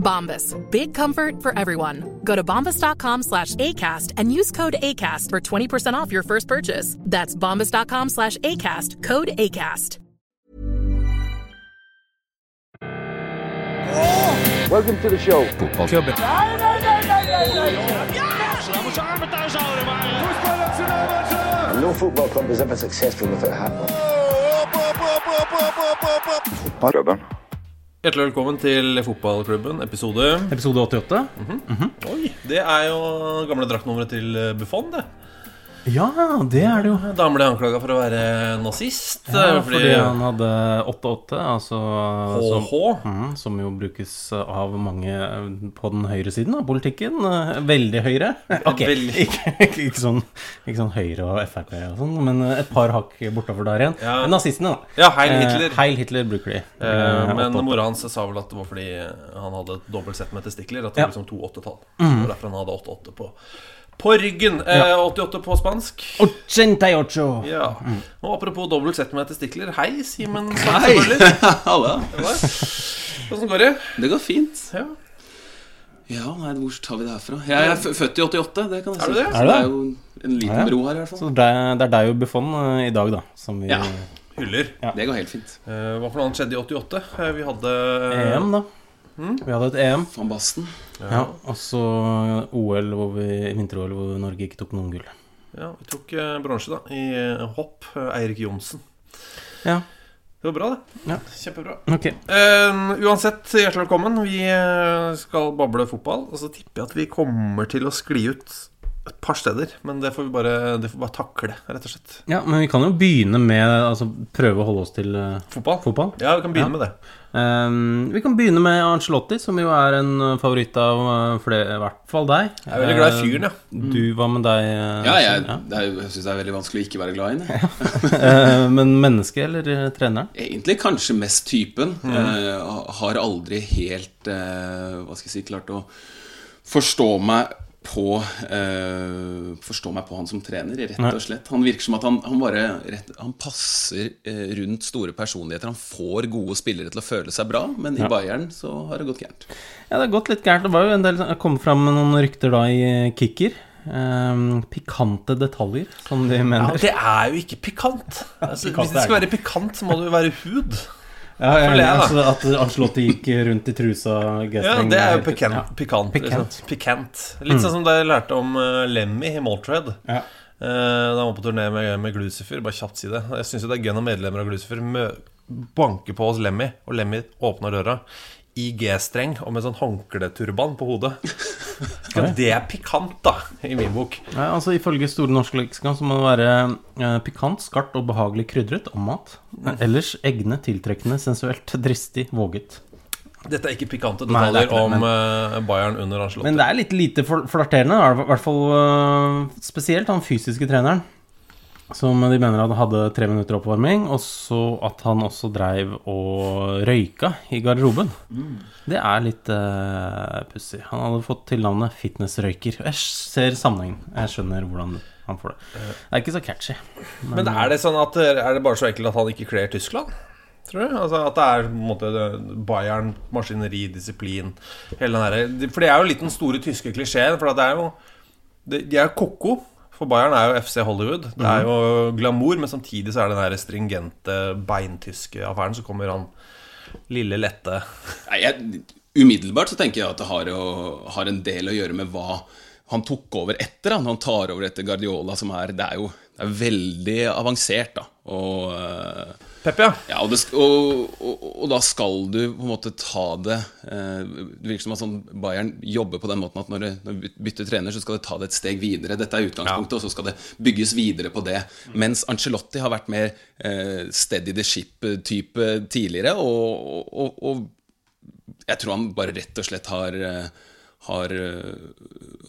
Bombas. Big comfort for everyone. Go to bombas.com slash ACAST and use code ACAST for 20% off your first purchase. That's bombas.com slash ACAST. Code ACAST. Welcome to the show. Fotballklubben. And no football club is ever successful without hat oh, oh, oh, on. Hjertelig velkommen til Fotballklubben, episode Episode 88. Oi, det er jo gamle draktnummeret til Buffon, det. Ja, det er det jo. Da han ble anklaga for å være nazist. Ja, fordi, fordi han hadde 8-8, altså som, HH. Mhm, som jo brukes av mange på den høyre siden av politikken. Eh, Veldig høyre. Ok, veldig. Ikke, ikke, ikke, sånn, ikke sånn Høyre og Frp og sånn, men et par hakk bortover der igjen. Ja. Nazistene, da. Ja, Heil Hitler. Eh, Heil Hitler bruker de. Eh, Eh, men 8-8. mora hans sa vel at det var fordi han hadde et dobbelt sett med testikler. At det var liksom to åttetall. Mm. derfor han hadde 88 på, på ryggen. Eh, 88 på spansk. 88. Ja. Og apropos dobbelt sett med testikler. Hei, Simen. Hei! selvfølgelig. Halla. Åssen går det? Det går fint. Ja. Ja, nei, hvor tar vi det herfra? Jeg er født i 88, det kan jeg Er si. du det? Så Er du det det? er jo en liten Ja. bro her, i hvert fall. Så det er, det er deg og Buffon eh, i dag, da, som vi Ja. Hyller. Det går helt fint. Uh, hva for noe annet skjedde i 88? Uh, vi hadde EM, da. Vi hadde et EM. Van Basten. Ja, og så OL, hvor vi, vinter-OL, hvor Norge ikke tok noen gull. Ja, vi tok eh, bronse, da. I eh, hopp. Eh, Eirik Johnsen. Ja, Det var bra, det. Ja. Kjempebra. ok. Uh, uansett, hjertelig velkommen. Vi eh, skal bable fotball. Og så tipper jeg at vi kommer til å skli ut et par steder. Men det får vi bare, det får vi bare takle, rett og slett. Ja, men vi kan jo begynne med Altså prøve å holde oss til uh, Fotball? fotball. Ja, vi kan begynne Ja. med det. Um, vi kan begynne med Arncelotti, som jo er en eh, favoritt av eh, flere, i hvert fall deg. Jeg er veldig glad i fyren, ja. Du, hva med deg? Ja, jeg, det er, jeg syns det er veldig vanskelig å ikke være glad i ham. Eh, men menneske eller treneren? Egentlig kanskje mest typen. Eh, har aldri helt Hva skal jeg si klart å forstå meg på eh, Forstå meg på han som trener, rett og slett. Han virker som at han, han bare rett, Han passer eh, rundt store personligheter. Han får gode spillere til å føle seg bra, men i Ja. Bayern så har det gått gærent. Ja, det har gått litt gærent. Det var jo en del kom fram med noen rykter da i eh, Kicker. Ehm, pikante detaljer, som de ja. Det er jo ikke pikant. Altså, Pikant hvis det skal være pikant, så må det jo være hud. Ja, jeg, jeg, altså, at Ancelotti gikk rundt i trusa Ja, det er jo pikant. ja. Pikant. Pikant. Liksom. pikant. Litt sånn som da jeg lærte om uh, Lemmy i Maltred. Ja. Uh, da han var på turné med, med Glucifer. Bare kjapt si det. Jeg syns det er gøy når medlemmer av Glucifer banker på hos Lemmy, og Lemmy åpner døra i G-streng og med sånn håndkleturban på hodet. Det er pikant, da, i min bok. Ja, altså Ifølge Store norske leksikon så må det være eh, pikant, skarpt og behagelig krydret om mat. Ellers egne, tiltrekkende, sensuelt, dristig, våget. Dette er ikke pikante Nei, det er detaljer ikke det, om men... Bayern under Angelotti. Men det er litt lite fl- flatterende, i hvert fall øh, spesielt han fysiske treneren. Som de mener han hadde tre minutter oppvarming, og så at han også dreiv og røyka i garderoben. Det er litt uh, pussig. Han hadde fått til navnet fitnessrøyker. Jeg ser sammenhengen. Jeg skjønner hvordan han får det. Det er ikke så catchy. Men er det sånn at Er det bare så ekkelt at han ikke kler Tyskland? Tror du? Altså At det er på en måte Bayern, maskineri, disiplin Hele den der. For det er jo litt den store tyske klisjeen. For det er jo De er jo ko-ko. For Bayern er jo FC Hollywood. Det er jo glamour, men samtidig så er det den der stringente, beintyske affæren. Så kommer han lille, lette Nei, jeg, umiddelbart så tenker jeg at det har, jo, har en del å gjøre med hva han tok over etter. Han, han tar over etter Guardiola, som er Det er jo det er veldig avansert, da. Og eh, Pep, ja. ja, og, det, og, og, og da skal du på en måte ta det eh, Det virker som at sånn Bayern jobber på den måten at når du, bytter trener, så skal du ta det et steg videre. Dette er utgangspunktet, og så skal det bygges videre på det. Mens Ancelotti har vært mer eh, steady the ship-type tidligere, og jeg tror han bare rett og slett har eh, har uh,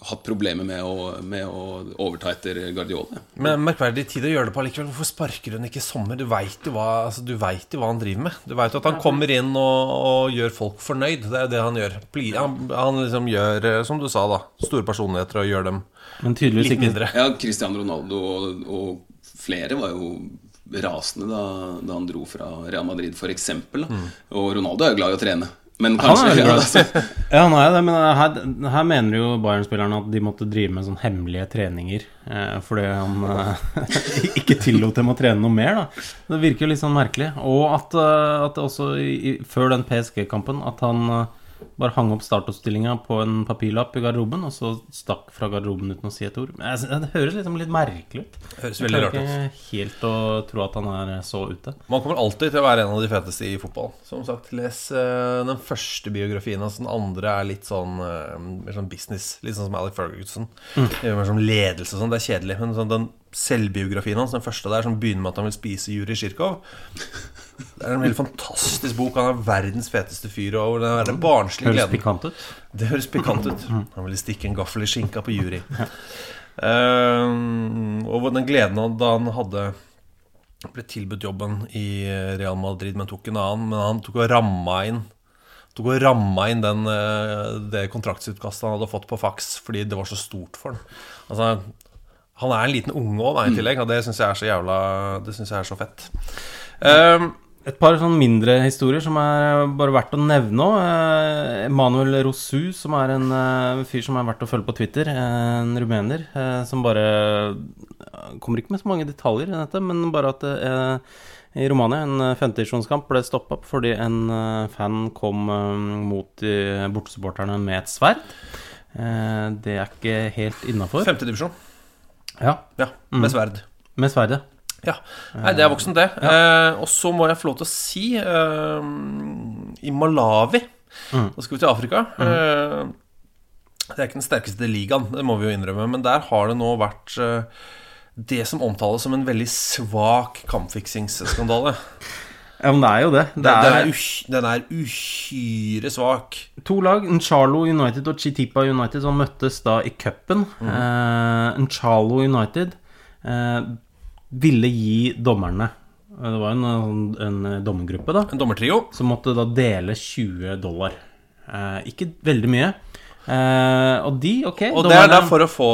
hatt problemer med å, med å overta etter Guardiola. Men merkverdig tid å gjøre det på allikevel. Hvorfor sparker hun ikke i sommer? Du veit jo, altså, vet jo hva han driver med. Du veit at han kommer inn og, og gjør folk fornøyd. Det er jo det han gjør. Han, han liksom gjør, eh, som du sa, da, store personligheter og gjør dem Men litt ikke mindre. Ja, Cristiano Ronaldo og, og flere var jo rasende da, da han dro fra Real Madrid, f.eks. Mm. Og Ronaldo er jo glad i å trene. Men Han er ja, altså, Ja, han er det, men her, her mener jo Bayern-spillerne at de måtte drive med sånn hemmelige treninger eh, fordi han eh, ikke tillot dem å trene noe mer, da. Det virker jo litt sånn merkelig. Og at, eh, at også i, før den PSG-kampen at han bare hang opp startoppstillinga på en papirlapp i garderoben, og så stakk fra garderoben uten å si et ord. Men Det høres liksom litt merkelig ut. Høres Jeg veldig klarer rart ut. ikke helt å tro at han er så ute. Man kommer alltid til å være en av de feteste i fotball. Som sagt, Les eh, den første biografien hans. Den andre er litt sånn eh, mer sånn business. Litt sånn som Alec Ferguson. Er Mer sånn ledelse og sånn. Det er kjedelig. Men sånn, den selvbiografien hans, den første der, som begynner med at han vil spise Juri Sjirkov Det er en veldig fantastisk bok. Han er verdens feteste fyr. Og den er Høres gleden. pikant ut. Det høres pikant ut. Han ville stikke en gaffel i skinka på jury. Uh, og den gleden han da han hadde ble tilbudt jobben i Real Madrid, men tok en annen. Men han tok og ramma inn Tok og ramma inn den, eh, det kontraktsutkastet han hadde fått på faks, fordi det var så stort for han. Altså, han er en liten unge òg, i tillegg, og det syns jeg er så jævla Det synes jeg er så fett. Ehm, Et par sånn mindre historier som er bare verdt å nevne òg. Eh, Emanuel Rosu, som er en eh, fyr som er verdt å følge på Twitter. eh, En rumener eh, som bare eh, Kommer ikke med så mange detaljer i dette, men bare at eh, i Romania en eh, femtedivisjonskamp ble stoppa fordi en eh, fan kom eh, mot eh, bortesupporterne med et sverd. Eh, Det er ikke helt innafor. Femtedivisjon. Ja, Ja, med sverd. med sverdet. Ja. Nei, det er voksent, det. Eh, og så må jeg få lov til å si eh, I Malawi Da skal vi til Afrika. Eh, det er ikke den sterkeste ligaen, det må vi jo innrømme, men der har det nå vært eh, det som omtales som en veldig svak kampfiksingsskandale. Ja, men det er jo det. Den, den, er uhy- den er uhyre svak. To lag, Nchalo United og Chitipa United, som møttes da i cupen. Eh, Nchalo United eh, ville gi dommerne eh, Det var en, en, en dommergruppe, da. En dommertrio. Som måtte da dele 20 dollar. Eh, ikke veldig mye. Eh, og de, ok Og det er da for å få,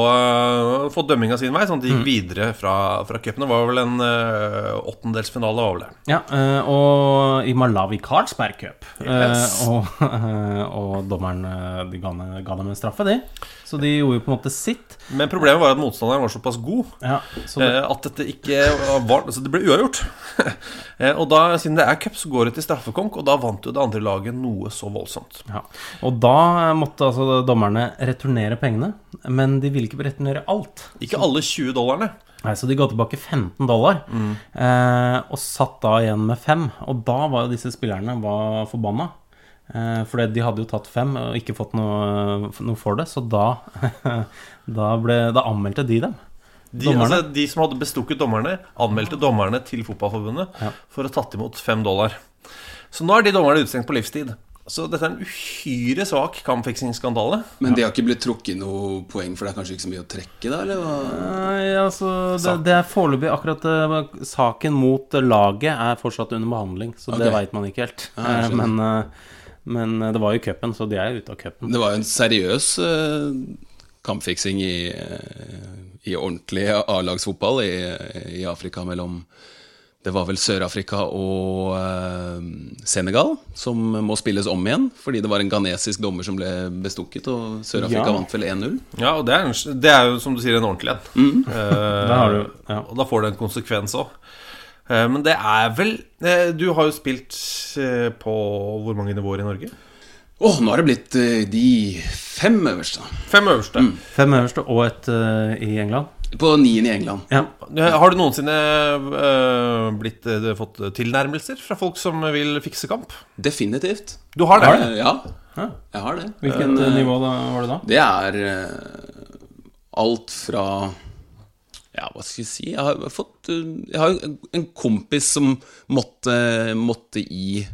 få dømminga sin vei, sånn at de gikk videre fra, fra cupen. Det var vel en uh, åttendelsfinale, var vel det. Ja, eh, og i Malawi Carlsberg Cup. Yes. Eh, og, og dommeren eh, de ga, ga dem en straffe, de. Så de gjorde jo på en måte sitt. Men problemet var at motstanderen var såpass god Ja, så det, eh, at dette ikke var Så det ble uavgjort. Eh, og da, siden det er cup, så går det til straffekonk, og da vant jo det andre laget noe så voldsomt. Ja. Og da måtte altså dommerne returnere pengene, men de ville ikke returnere alt. Ikke alle 20 dollarene. Nei, Så de ga tilbake 15 dollar, eh, og satt da igjen med fem. Og da var jo disse spillerne var forbanna. Eh, for de hadde jo tatt fem og ikke fått noe, noe for det, så da, da, ble, da anmeldte de dem. De, altså, de som hadde bestukket dommerne, anmeldte dommerne til Fotballforbundet Ja. for å ha tatt imot fem dollar. Så nå er de dommerne utestengt på livstid. Så dette er en uhyre svak kampfiksingsskandale. Men det har ikke blitt trukket noe poeng, for det er kanskje ikke så mye å trekke, da? Eller hva? Nei, altså Det, det er foreløpig akkurat eh, Saken mot eh, laget er fortsatt under behandling, så det Ok. veit man ikke helt. Ja, Eh, men, eh, men eh, det var jo cupen, så de er ute av cupen. Det var jo en seriøs uh, kampfiksing i, eh, i ordentlig A-lagsfotball i, i Afrika mellom Det var vel Sør-Afrika og uh, Senegal som må spilles om igjen, fordi det var en ghanesisk dommer som ble bestukket, og Sør-Afrika Ja. vant vel 1-0. Ja, og det er, en, det er jo som du sier en ordentlig en. Mm. Uh, ja. Og da får det en konsekvens òg. Men det er vel eh, Du har jo spilt eh, på hvor mange nivåer i Norge? Åh, nå har det blitt eh, de fem øverste. Fem øverste. Fem øverste og et uh, i England. På niende i England. Ja. Har du noensinne uh, blitt, øh, fått tilnærmelser fra folk som vil fikse kamp? Definitivt. Du har det? Eh, Ja, jeg har det. Hvilket eh, eh, nivå da, var det da? Det er eh, alt fra Ja, hva skal jeg si Jeg har fått eh, Jeg har en kompis som måtte, måtte i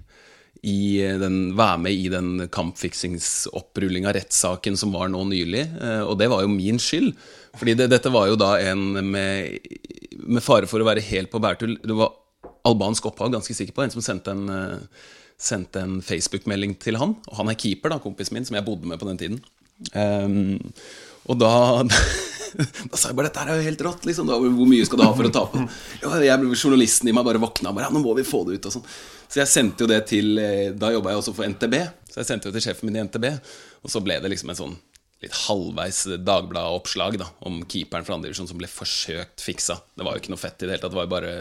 i den, være med i den kampfiksingsopprullingen av rettssaken som var nå nylig. eh, Og det var jo min skyld. Fordi det, dette var jo da en med, med fare for å være helt på bærtull Det var albansk opphav, ganske sikker på. En som sendte en, eh, sendte en Facebook-melding til han. Og han er keeper, da, kompisen min, som jeg bodde med på den tiden. Um, og da Da sa jeg bare 'dette er jo helt rått', liksom. Da, hvor mye skal du ha for å tape? Jeg, journalisten i meg bare våkna bare nå må vi få det ut', og sånn. Så jeg sendte jo det til eh, Da jobba jeg også for NTB, så jeg sendte jo til sjefen min i NTB. Og så ble det liksom en sånn litt halvveis Dagbladet-oppslag da om keeperen fra andredivisjon som ble forsøkt fiksa. Det var jo ikke noe fett i det hele tatt. Det var jo bare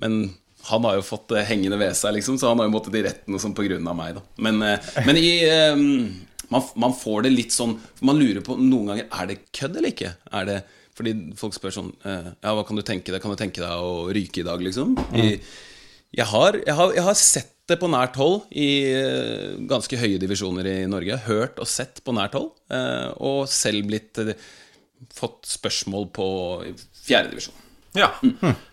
Men han har jo fått det hengende ved seg, liksom, så han har jo måttet i retten og sånn av meg, da. Men, eh, men i eh, man, man får det litt sånn Man lurer på noen ganger Er det kødd eller ikke. Er det fordi folk spør sånn eh, Ja, hva kan du tenke deg? Kan du tenke deg å ryke i dag, liksom? I, jeg, har, jeg, har, jeg har sett det på nært hold i eh, ganske høye divisjoner i Norge. Hørt og sett på nært hold. eh, og selv blitt fått spørsmål på fjerdedivisjon. Ja.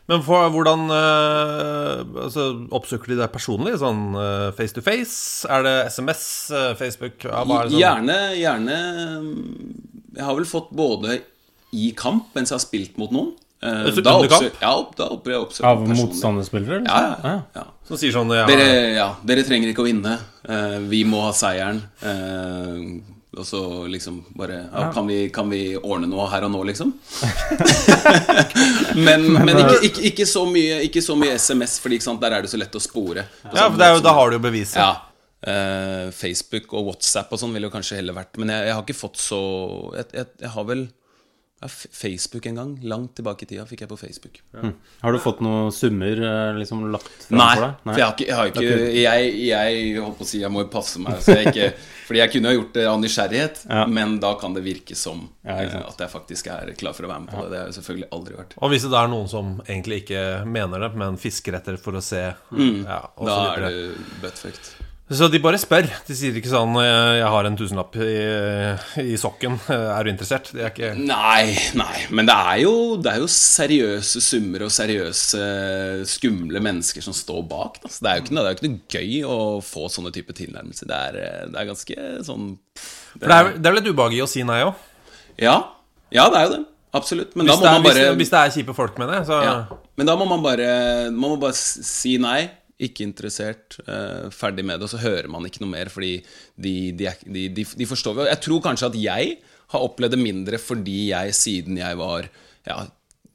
Men for, hvordan øh, altså, oppsøker de deg personlig? Sånn øh, face to face? Er det SMS, øh, Facebook? Ja, hva er det sånn? Gjerne, gjerne Jeg har vel fått både i kamp mens jeg har spilt mot noen. eh, Altså da under Ja, da oppsøker jeg oppsøker Av motstanderspillere? eller? Ja, ja. Som sier sånn ja, Dere, ja, dere trenger ikke å vinne. Uh, vi må ha seieren. Eh, og så liksom bare ja, kan, vi, kan vi ordne noe her og nå, liksom? men men ikke, ikke, ikke, så mye, ikke så mye SMS, Fordi der er det så lett å spore. Ja, for det jo, da har du jo beviset. ja. Eh, Facebook og WhatsApp og sånn ville jo kanskje heller vært Men jeg, jeg har ikke fått så Jeg, jeg, jeg har vel Facebook en gang. Langt tilbake i tida fikk jeg på Facebook. Har du fått noen summer eh, liksom lagt fram Nei, for deg? for jeg har ikke, jeg, har ikke jeg, jeg holdt på å si Jeg må jo passe meg så jeg ikke, Fordi jeg kunne ha gjort det av nysgjerrighet Ja. Men da kan det virke som Ja, eh. At jeg faktisk er klar for å være med på det Det har jeg selvfølgelig aldri vært Og hvis det er noen som egentlig ikke mener det, men fisker etter for å se ja, Mm. Da er det buttfucked Så de bare spør. De sier ikke sånn 'Jeg har en tusenlapp i, i sokken. Er du interessert?' Det er ikke Nei, nei, men det er, jo, det er jo seriøse summer og seriøse, skumle mennesker som står bak. Da. Så det er jo ikke, det er jo ikke noe gøy å få sånne type tilnærmelser. Det er, det er ganske sånn pff, det er, det er vel et ubehag i å si nei òg? Ja, ja, det er jo det. Absolutt. Men da Hvis, må det er- man bare hvis, hvis det er kjipe folk, med det, Så ja. Men da må man bare Man må bare si nei. Ikke interessert. eh, ferdig med det. Og så hører man ikke noe mer, fordi de, de, de, de, de forstår jo Jeg tror kanskje at jeg har opplevd det mindre fordi jeg siden jeg var ja,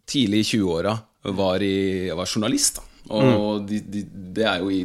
tidlig i 20-åra var, var journalist. Da. Og de, de, det er jo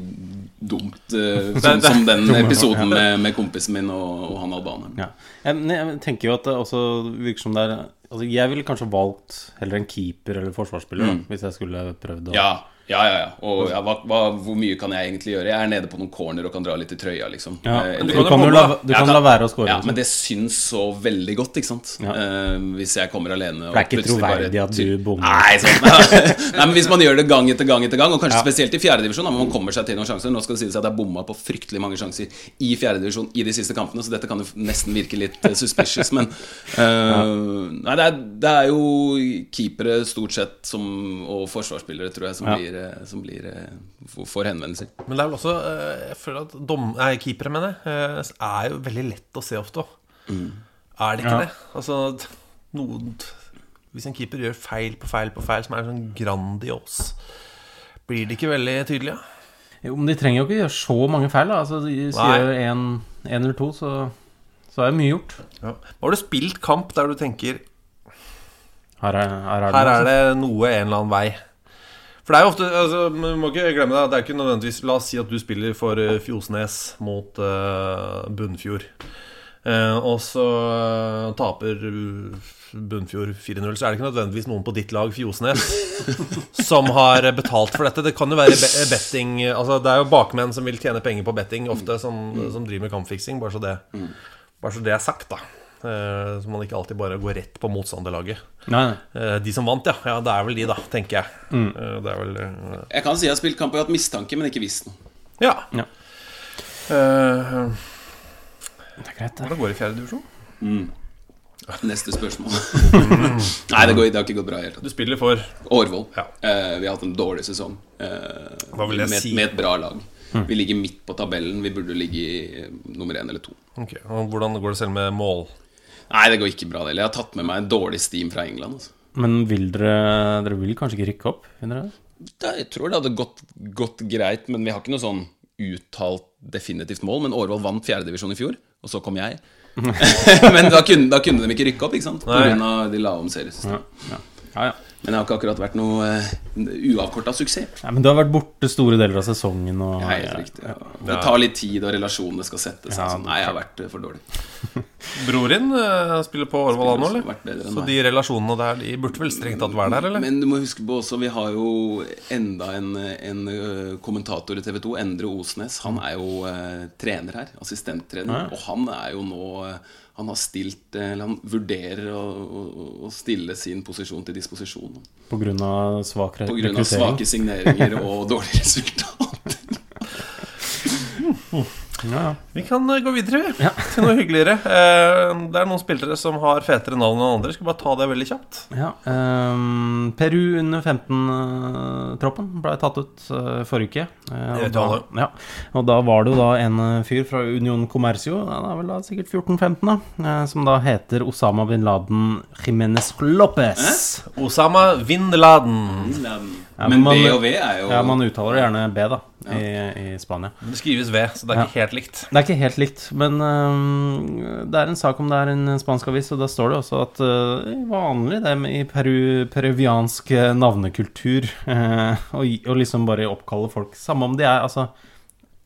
dumt, uh, som, som den episoden med, med kompisen min og, og han albaneren. Ja. Jeg, jeg tenker jo at det også virker som det er altså Jeg ville kanskje valgt heller en keeper eller forsvarsspiller da, hvis jeg skulle prøvd å Ja, ja, ja. ja. Og ja, hva, hva, hvor mye kan jeg egentlig gjøre? Jeg er nede på noen corner og kan dra litt i trøya, liksom. Ja, Eh, Du, kan jo la, kan la være å score. Ja, liksom. men det syns så veldig godt, ikke sant? Ja. Uh, hvis jeg kommer alene og det er ikke troverdig at du bommer. Nei, sånn. Nei, men hvis man gjør det gang etter gang etter gang, og kanskje spesielt i fjerdedivisjon, men man kommer seg til noen sjanser Nå skal det sies at jeg har bomma på fryktelig mange sjanser i fjerdedivisjon i de siste kampene, så dette kan jo nesten virke litt eh, suspicious, men eh, Nei, det er, det er jo keepere stort sett som, og forsvarsspillere, tror jeg, som Ja. Blir, eh, som blir eh, får henvendelser. Men det er vel også eh, Jeg føler at dom, nei, keepere, mener jeg, er jo veldig lett å se ofte òg. Er det ikke Ja. det? Altså noen Hvis en keeper gjør feil på feil på feil, som er sånn grandios, blir det ikke veldig tydelig? Ja? Jo, men de trenger jo ikke gjøre så mange feil. Da. Altså, de gjør én eller to, så, så er mye gjort. Ja. Har du spilt kamp der du tenker Her er, her er, Her er det noe en eller annen vei. For det er jo ofte altså, Du må ikke glemme det. Det er ikke nødvendigvis La oss si at du spiller for eh, Fjosnes mot uh, Bunnfjord. Uh, og så uh, taper Bunnfjord 4-0, så er det ikke nødvendigvis noen på ditt lag, Fjosnes, som har betalt for dette. Det kan jo være be betting Altså Det er jo bakmenn som vil tjene penger på betting ofte, som, som driver med kampfiksing. Bare så det, bare så det er sagt, da. Eh, så man ikke alltid bare går rett på motstanderlaget. Nei. Eh, de som vant, ja. ja. Det er vel de, da, tenker jeg. Mm. det er vel eh, Jeg kan si jeg har spilt kamp og hatt mistanke, men ikke visst noe. Ja. Ja. Uh, Det er greit, det. hvordan går det i fjerde divisjon? Neste spørsmål. Nei, det, går, det har ikke gått bra i det hele tatt. Du spiller for Årvoll. Ja. Uh, vi har hatt en dårlig sesong uh, Hva vil jeg med, si? med et bra lag. Vi ligger midt på tabellen. Vi burde ligge i eh, nummer én eller to. Ok, og Hvordan går det selv med mål? Nei, det går ikke bra. det. Jeg har tatt med meg en dårlig steam fra England. Altså. Men vil dere Dere vil kanskje ikke rykke opp? Finner dere? jeg tror det hadde gått, gått greit, men vi har ikke noe sånn uttalt definitivt mål. Men Årvoll vant fjerdedivisjon i fjor, og så kom jeg. men da kunne, da kunne de ikke rykke opp, ikke sant? Av de la om seriesystemet. Ja. Ja, ja. Men det har ikke akkurat vært noe uh, uavkorta suksess. ja, Men du har vært borte store deler av sesongen og Ja, helt riktig. Ja. Det tar litt tid, og relasjonene skal settes. Ja, sånn. Nei, jeg har vært eh, for dårlig. Bror din uh, spiller på Årvoll nå, eller? Så de relasjonene der, de burde vel strengt tatt være der, eller? Men du må huske på også, vi har jo enda en, en kommentator i TV 2, Endre Osnes. Han er jo uh, trener her, assistenttrener. Ja. Og han er jo nå eh, Han har stilt eh, Eller han vurderer å, å, å stille sin posisjon til disposisjon. Av svak rekruttering? Av svake signeringer og dårlige resultater. Ja, ja. Vi kan eh, gå videre vi, Ja. til noe hyggeligere. Eh, Det er noen spillere som har fetere navn enn andre. Skal bare ta det veldig kjapt. Ja, ehm, Peru under 15-troppen ble tatt ut eh, forrige uke. Eh, og da- Ja, og da var det jo da en eh, fyr fra Union Comercio, ja, det er vel da sikkert 14-15, da, eh, som da heter Osama bin Laden Jimenez Lopez. Osama Bin Laden. Ja, Men man- B og V er jo Ja, man uttaler gjerne B, da, i, i Spania. Det skrives V, så det er ikke helt likt. Det er ikke helt likt, men um, det er en sak om det er en spansk avis, og da står det også at uh, vanlig det med i peru, peruviansk navnekultur uh, å og, liksom bare oppkalle folk Samme om de er altså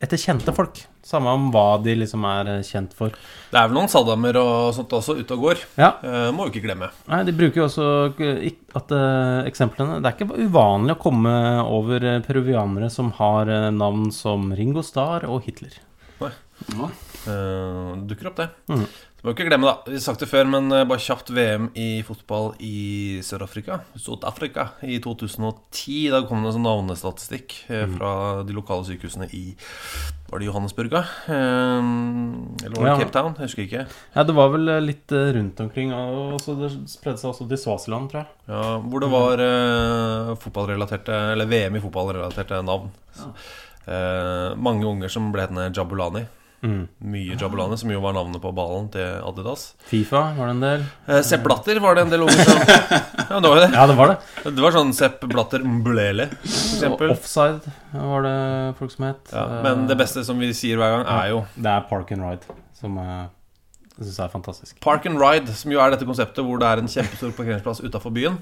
etter kjente folk. Samme om hva de liksom er øh, kjent for. Det er vel noen Saddamer og sånt også ute og går. Ja, Eh, må jo ikke glemme. Nei, de bruker jo også øh, at eh, eksemplene Det er ikke uvanlig å komme over øh, peruvianere som har eh, navn som Ringo Starr og Hitler. Eh, dukker opp, det. Mhm. Så må vi ikke glemme, da. Vi har sagt det før, men eh, bare kjapt VM i fotball i Sør-Afrika. Sør-Afrika i 2010. Da kom det en sånn navnestatistikk eh, Mhm. fra de lokale sykehusene i Var det Johannesburga? Eh, eller var det Ja. Cape Town? Jeg husker ikke. Ja, det var vel litt rundt omkring, og det spredde seg også til Svasiland, tror jeg. Ja, hvor det var eh, fotballrelaterte Eller VM i fotballrelaterte navn. Eh, mange unger som ble hetende Jabulani. Mm. Mye Jabulani, som jo var navnet på ballen til Adidas. Fifa var det en del. Eh, Sepp Blatter var det en del unger som Ja, det var jo det. Ja, det var det. Det var sånn Sepp Blatter Mblele, for offside var det folk som het. Ja, men det beste som vi sier hver gang, er jo Det er Park and Ride, som eh, jeg syns er fantastisk. Park and Ride, som jo er dette konseptet hvor det er en kjempestor parkeringsplass utafor byen.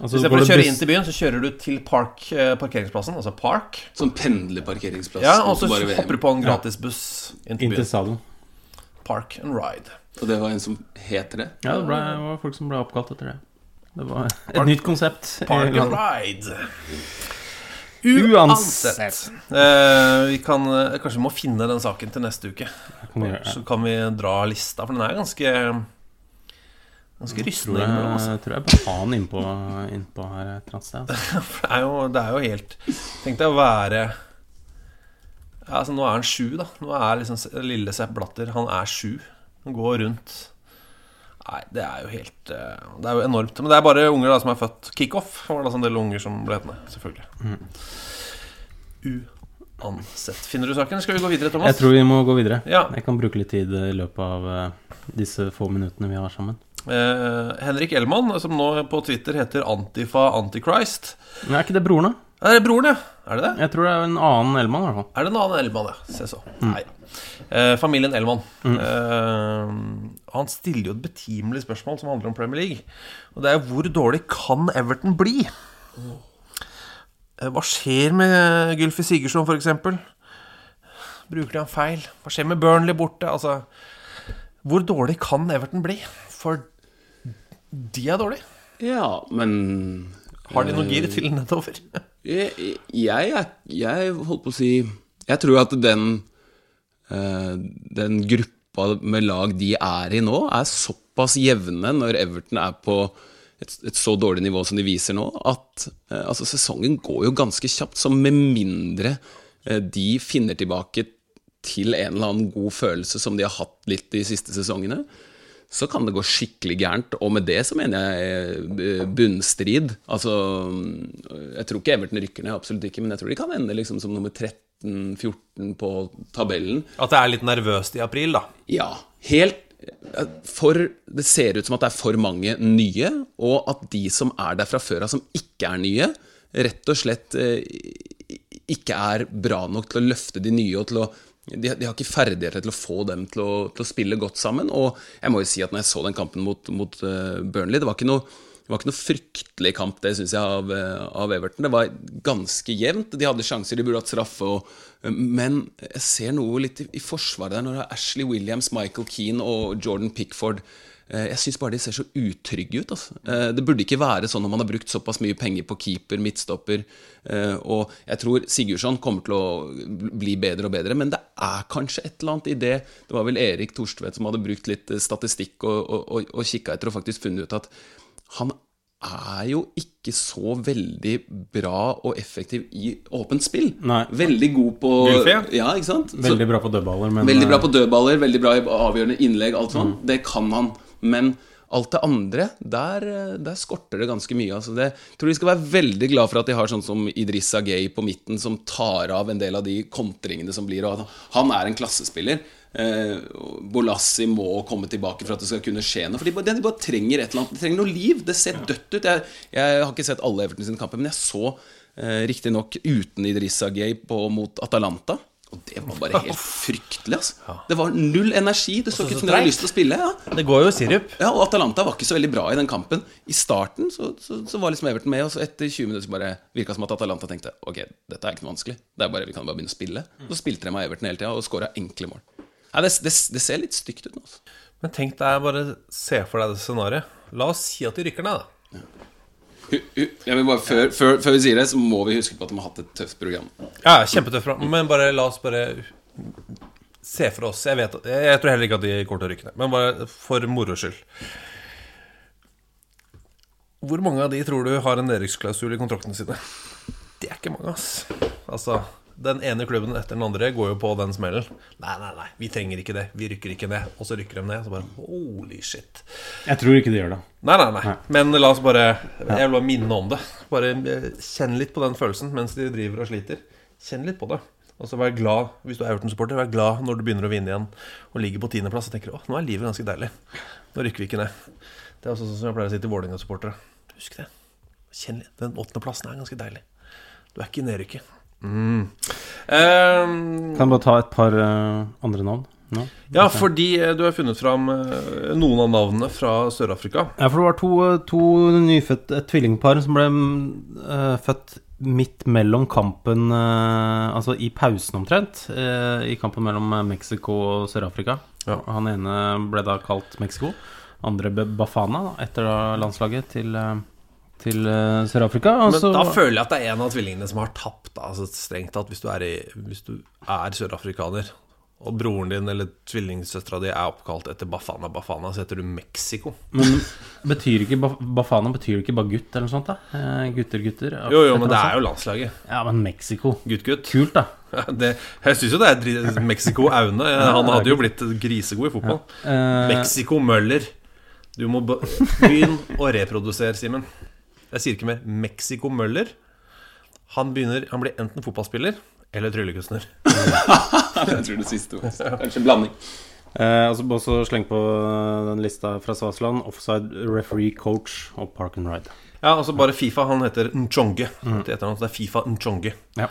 Altså, så Istedenfor kjører å kjøre inn til byen, så kjører du til park, eh, parkeringsplassen, altså Park. Sånn pendlerparkeringsplass. Ja, og så hopper du på en gratisbuss inn til inn til byen. stadion. Park and Ride. Og det var en som heter det. Ja, det, ble, det var folk som ble oppkalt etter det. Det var et nytt konsept. Park and. Ride. Uansett. Eh, vi kan eh, Kanskje vi må finne den saken til neste uke. Så kan vi dra lista, for den er ganske Ganske rystende jeg, innimellom. Altså. tror jeg bør ha den innpå, innpå her et eller annet sted. Altså. For Det, er jo, det er jo helt Tenk deg å være ja, altså Nå er han sju, da. Nå er liksom lille Sepp Blatter Han er sju. Han går rundt Nei, det er jo helt eh, Det er jo enormt. Men det er bare unger da som er født. Kickoff var det altså en del unger som ble hetende. Selvfølgelig. Uansett. Finner du saken? Skal vi gå videre, Thomas? Jeg tror vi må gå videre. Ja. Jeg kan bruke litt tid i løpet av eh, disse få minuttene vi har sammen. Eh, Henrik Elman, som nå på Twitter heter Antifa Antichrist. Men er ikke det broren, da? Det er broren, ja. Er det det? Jeg tror det er en annen Elman, i hvert fall. Er det en annen Elman, ja? Se så. Nei. Eh, familien Elman. Eh, han stiller jo et betimelig spørsmål som handler om Premier League. Og det er jo hvor dårlig kan Everton bli? Eh, hva skjer med Gylfi Sigurdsson, f.eks.? Bruker de han feil? Hva skjer med Burnley borte? Altså Hvor dårlig kan Everton bli? For de er dårlige. Ja, men Har de noe gir til nedover? Jeg, jeg, jeg holdt på å si Jeg tror at den eh, Den gruppa med lag de er i nå, er såpass jevne når Everton er på et, et så dårlig nivå som de viser nå, at eh, altså, sesongen går jo ganske kjapt. Så med mindre eh, de finner tilbake til en eller annen god følelse som de har hatt litt de siste sesongene, så kan det gå skikkelig gærent. Og med det så mener jeg eh, bunnstrid. Altså Jeg tror ikke Everton rykker ned, absolutt ikke, men jeg tror de kan ende liksom som nummer 13-14 på tabellen. At det er litt nervøst i april, da. Ja, helt for Det ser ut som at det er for mange nye, og at de som er der fra før av, som ikke er nye, rett og slett eh, ikke er bra nok til å løfte de nye og til å de, de har ikke ferdigheter til å få dem til å, til å spille godt sammen. Og jeg må jo si at når jeg så den kampen mot, mot eh, Burnley Det var ikke noe, det var ikke noe fryktelig kamp, det syns jeg, av, eh, av Everton. Det var ganske jevnt. De hadde sjanser, de burde hatt straffe. Og, eh, men jeg ser noe litt i, i forsvaret der når det er Ashley Williams, Michael Keane og Jordan Pickford. Eh, Jeg syns bare de ser så utrygge ut. Altså. Det burde ikke være sånn når man har brukt såpass mye penger på keeper, midtstopper. Og jeg tror Sigurdsson kommer til å bli bedre og bedre, men det er kanskje et eller annet i det. Det var vel Erik Torstvedt som hadde brukt litt statistikk og, og, og, og kikka etter og faktisk funnet ut at han er jo ikke så veldig bra og effektiv i åpent spill. Nei. Veldig god på ja. Ja, ikke sant? Veldig bra på dødballer, men Veldig bra eh, på dødballer, veldig bra i avgjørende innlegg, alt sånt. Det kan han. Men alt det andre, der, eh, der skorter det ganske mye. Altså det, jeg tror de skal være veldig glad for at de har sånn som Idrissa Gay på midten, som tar av en del av de kontringene som blir. Han er en klassespiller. Eh, Bolassi må komme tilbake for at det skal kunne skje noe. For de, bare- de bare trenger et eller annet. De trenger noe liv. Det ser dødt ut. Jeg, jeg har ikke sett alle Everton sine kamper, men jeg så eh, riktignok uten Idrissa Gay på, mot Atalanta. Og det var bare helt fryktelig. Altså. Det var null energi. Det så ikke ut som de hadde lyst til å spille. Ja. Det går jo sirup. Ja, og Atalanta var ikke så veldig bra i den kampen. I starten så, så, så var liksom Everton med, og så etter 20 minutter så bare virka som at Atalanta tenkte Ok, dette er ikke noe vanskelig. Det er bare, Vi kan bare begynne å spille. Så spilte de med Everton hele tida og skåra enkle mål. Nei, det, det, det ser litt stygt ut nå. Altså. Men tenk deg bare se for deg det scenarioet. La oss si at de rykker ned, da. Hu- Jeg vil bare, før, før, før vi sier det, så må vi huske på at de har hatt et tøft program. Ja, kjempetøft. program. Men bare la oss bare se for oss Jeg vet Jeg tror heller ikke at de kommer til å rykke ned, men bare for moro skyld. Hvor mange av de tror du har en nedrykksklausul i kontraktene sine? Det er ikke mange, ass. Altså, den ene klubben etter den andre går jo på den smellen. Nei, nei, nei, vi trenger ikke det. Vi rykker ikke ned. Og så rykker de ned. Så bare holy shit. Jeg tror ikke de gjør det. Nei, nei, nei. Men la oss bare Jeg vil bare minne om det. Bare eh, kjenn litt på den følelsen mens de driver og sliter. Kjenn litt på det. Og så vær glad hvis du er Everton-supporter. Vær glad når du begynner å vinne igjen og ligger på tiendeplass og tenker åh, nå er livet ganske deilig. Nå rykker vi ikke ned. Det er også sånn som jeg pleier å si til Vålerenga-supportere. Husk det. Kjenn litt. Den åttendeplassen er ganske deilig. Du er ikke i nedrykket. Mm. Um, Kan jeg bare ta et par uh, andre navn nå? ja, fordi eh, du har funnet fram eh, noen av navnene fra Sør-Afrika. Ja, for det var to, to nyfødte et tvillingpar som ble uh, født midt mellom kampen uh, Altså i pausen omtrent. I kampen mellom Mexico og Sør-Afrika. Ja. Han ene ble da kalt Mexico. Andre Bafana, da, etter da landslaget til, eh, til eh, Sør-Afrika. Altså... Men da føler jeg at det er en av tvillingene som har tapt. Altså Strengt tatt, hvis du er, er sørafrikaner, og broren din eller tvillingsøstera di er oppkalt etter Bafana Bafana, så heter du Mexico. Men betyr ikke Bafana betyr ikke bare gutt eller noe sånt? da? Eh, gutter, gutter? Jo, jo, men det er jo landslaget. Ja, men Mexico. Gutt, gutt. Kult, da. Det, jeg syns jo det er Mexico Aune. Han hadde jo blitt grisegod i fotball. Eh, Mexico Møller. Du må begynne å reprodusere, Simen. Jeg sier ikke mer. Mexico Møller. Han, begynner, han blir enten fotballspiller eller tryllekunstner. Jeg tror det siste var Kanskje en blanding. Eh, og så også sleng på eh, den lista fra Svasland. Offside, referee, coach og park and ride. Ja, altså bare Fifa. Han heter Nchonge. Til etternavn, det er Fifa Nchonge. Ja.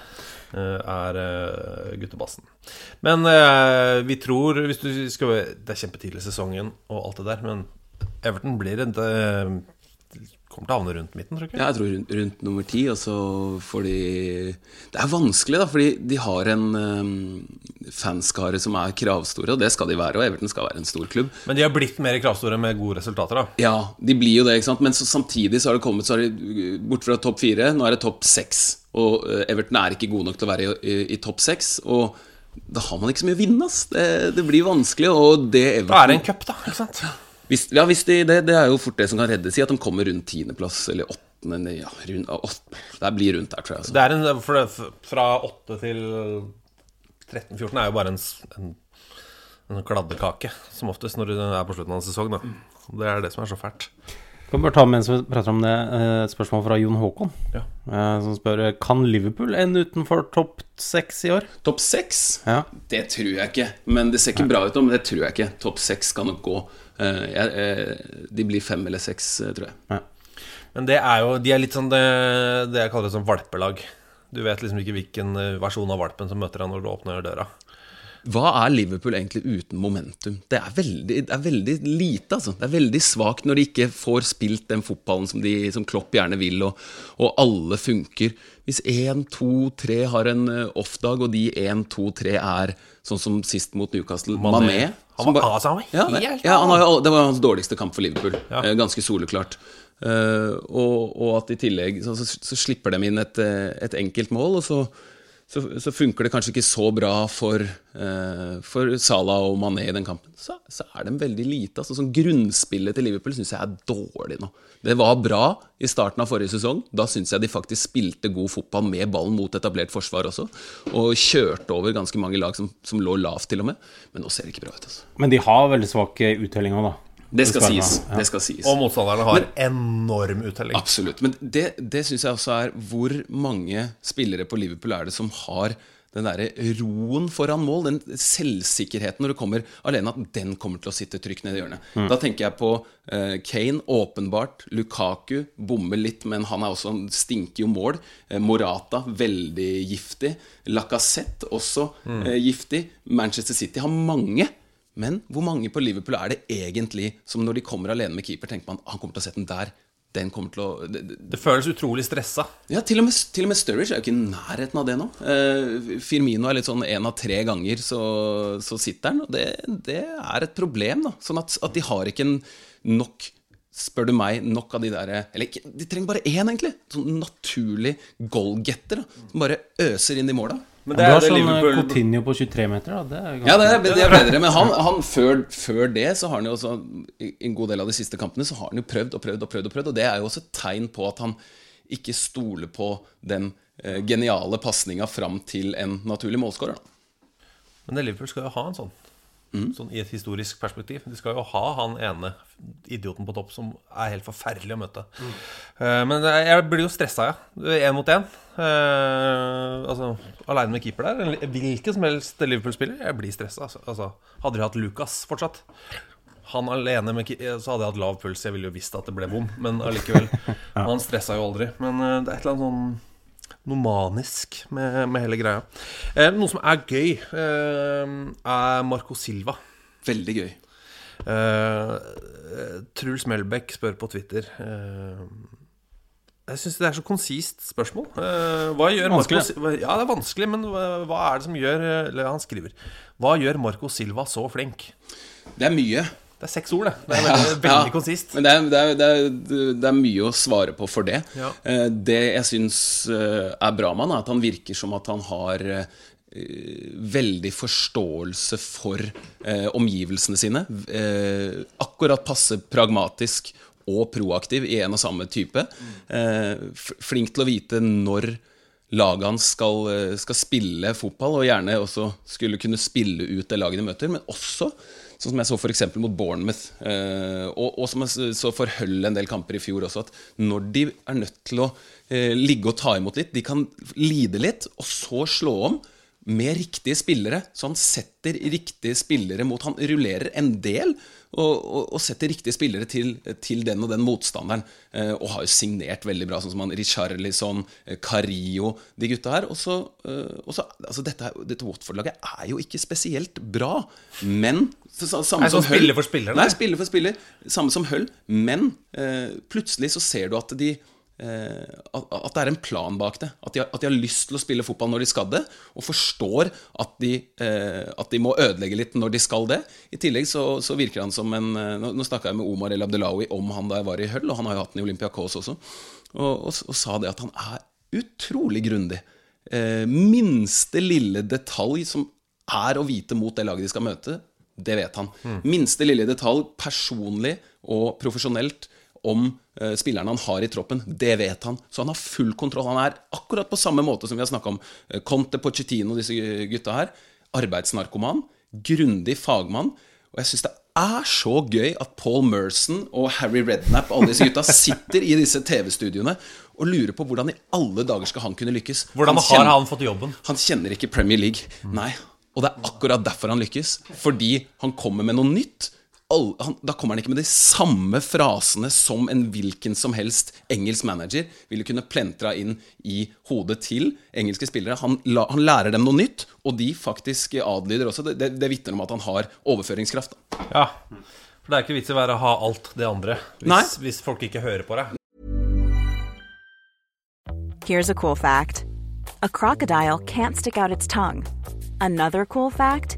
eh, Er uh, guttebassen. Men eh, vi tror hvis du skal, Det er kjempetidlig i sesongen og alt det der, men Everton blir et eh, Kommer til å havne rundt midten, tror ikke? Ja, jeg tror rundt, rundt nummer ti, og så får de Det er vanskelig, da, fordi de har en um, fanskare som er kravstore, og det skal de være. Og Everton skal være en stor klubb. Men de har blitt mer kravstore med gode resultater, da. Ja, de blir jo det, ikke sant. Men så, samtidig så har det kommet så har de, bort fra topp fire, nå er det topp seks. Og eh, Everton er ikke gode nok til å være i, i, i topp seks. Og da har man ikke så mye å vinne, ass. Det, det blir vanskelig. Og det Everton Da er det en cup, da. ikke sant? Hvis, ja, hvis de, det, det er jo fort det som kan redde. Si at de kommer rundt tiendeplass eller åttende. Ja, det blir rundt der, tror jeg. Altså. Det er en, for det, fra åtte til 13-14 er jo bare en, en, en kladdekake, som oftest når du er på slutten av en sesong. Da. Det er det som er så fælt. Kan vi bare ta mens vi prater om det, eh, et spørsmål fra Jon Håkon. Ja. eh, Som spør Kan Liverpool ende utenfor topp seks i år. Topp seks? Ja. Det tror jeg ikke. Men Det ser ikke bra ut nå, men det tror jeg ikke. Topp seks kan nok gå. Eh, eh, de blir fem eller seks, eh, tror jeg. Men det er jo De er litt sånn det, det jeg kaller det som valpelag. Du vet liksom ikke hvilken eh, versjon av valpen som møter deg når du åpner døra. Hva er Liverpool egentlig uten momentum? Det er veldig, det er veldig lite, altså. Det er veldig svakt når de ikke får spilt den fotballen som, de, som Klopp gjerne vil, og, og alle funker. Hvis én, to, tre har en eh, off-dag, og de én, to, tre er sånn som sist mot Newcastle Mané. Han var- altså, han var helt ja, ja, han har det var hans dårligste kamp for Liverpool. Ja. Eh, Ganske soleklart. Uh, og, og at i tillegg så, så, så slipper de inn et, et enkelt mål, og så, så, så funker det kanskje ikke så bra for, eh, for Salah og Mané i den kampen. Så, så er de veldig lite. Altså, sånn grunnspillet til Liverpool syns jeg er dårlig nå. Det var bra i starten av forrige sesong. Da syns jeg de faktisk spilte god fotball med ballen mot etablert forsvar også. Og kjørte over ganske mange lag som, som lå lavt, til og med. Men nå ser det ikke bra ut. Altså. Men de har veldig svak uttellinger da. Det skal sies. ja. Det skal sies. Og motstanderne har enorm uttelling. Absolutt. Men det, det syns jeg også er hvor mange spillere på Liverpool er det som har den derre roen foran mål, den selvsikkerheten når du kommer alene, at den kommer til å sitte trygt nedi i hjørnet. Da tenker jeg på eh, Kane, åpenbart. Lukaku bommer litt, men han er også en stinker jo mål. Eh, Morata, veldig giftig. Lacassette, også eh, giftig. Manchester City har mange. Men hvor mange på Liverpool er det egentlig som når de kommer alene med keeper, tenker man han kommer til å sette den der? Den kommer til å det, det, Det føles utrolig stressa. Ja, til og, med, til og med Sturridge er jo ikke i nærheten av det nå. Uh, Firmino er litt sånn én av tre ganger så, så sitter han, og det, det er et problem, da. Sånn at, at de har ikke nok Spør du meg, nok av de der Eller de trenger bare én, egentlig. Sånn naturlig goalgetter som bare øser inn i måla. Men det er har det sånn eh, Coutinho på 23 meter, da. Det er Ja, det er, det er bedre, men han, han før, før det så har han jo også i en god del av de siste kampene så har han jo prøvd og prøvd og prøvd, og prøvd Og det er jo også et tegn på at han ikke stoler på den eh, geniale pasninga fram til en naturlig målskårer. Men det Liverpool skal jo ha en sånn. Sånn I et historisk perspektiv. De skal jo ha han ene idioten på topp som er helt forferdelig å møte. Eh, men jeg blir jo stressa, ja. Én mot én. Uh, altså, Aleine med keeper der. Hvilken som helst Liverpool-spiller. Jeg blir stressa. Altså. Altså, hadde de hatt Lucas fortsatt Han alene med ke- Så hadde jeg hatt lav puls. Jeg ville jo visst at det ble bom, men allikevel. Han stressa jo aldri. Men eh, det er et eller annet sånn noe manisk med, med hele greia. Eh, noe som er gøy, eh, er Marco Silva. Veldig gøy. Eh, Truls Melbæk spør på Twitter eh, Jeg syns det er så konsist spørsmål. Eh, hva gjør Marco Vanskelig. Silva Ja, det er vanskelig, men hva, hva er det som gjør Eller han skriver Hva gjør Marco Silva så flink? Det er mye. Det er seks ord, det. Det er veldig, veldig konsist. Men det er, det, er, det, er, mye å svare på for det. Ja. Eh, Det jeg syns eh, er bra med han, er at han virker som at han har eh, veldig forståelse for omgivelsene sine. Akkurat passe pragmatisk og proaktiv i en og samme type. Flink til å vite når laget hans skal, skal spille fotball, og gjerne også skulle kunne spille ut det laget de møter, men også Sånn som jeg så f.eks. mot Bournemouth, eh, og, og som jeg så for Hull en del kamper i fjor også, at når de er nødt til å eh, ligge og ta imot litt, de kan lide litt, og så slå om med riktige spillere. Så han setter riktige spillere mot Han rullerer en del og, og, og setter riktige spillere til, til den og den motstanderen. Eh, og har jo signert veldig bra, sånn som han Richarlison, eh, Carillo, de gutta her. Og så, eh, og så altså dette, dette Watford-laget er jo ikke spesielt bra, men samme som Hull- spiller for spiller, Nei, spiller for spiller. Samme som Hull. Men plutselig så ser du at de at, at det er en plan bak det. At de, har, at de har lyst til å spille fotball når de skal det, og forstår at de, eh, at de må ødelegge litt når de skal det. I tillegg så, så virker han som en eh, Nå, snakka jeg med Omar El Abdelawi om han da jeg var i Høll, og han har jo hatt den i Olympiakos også, og, og, og sa det at han er utrolig grundig. Eh, minste lille detalj som er å vite mot det laget de skal møte, det vet han. Minste lille detalj, personlig og profesjonelt, om eh, spillerne han har i troppen, det vet han. Så han har full kontroll. Han er akkurat på samme måte som vi har snakka om eh, Conte Pochettino, disse gutta her. Arbeidsnarkoman. Grundig fagmann. Og jeg syns det er så gøy at Paul Merson og Harry Redknapp alle disse gutta sitter i disse TV-studioene og lurer på hvordan i alle dager skal han kunne lykkes. Hvordan Han har han fått jobben? han kjenner ikke Premier League. Nei. Og det er akkurat derfor han lykkes. Fordi han kommer med noe nytt. All, han, da kommer han ikke med de samme frasene som en hvilken som helst engelsk manager ville kunne plentra inn i hodet til engelske spillere. Han, la, han lærer dem noe nytt, og de faktisk adlyder også. Det, det, det vitner om at han har overføringskraft. Da. Ja. For det er ikke vits i å være å ha alt det andre hvis, hvis folk ikke hører på deg. Here's a cool fact a crocodile can't stick out its tongue. Another cool fact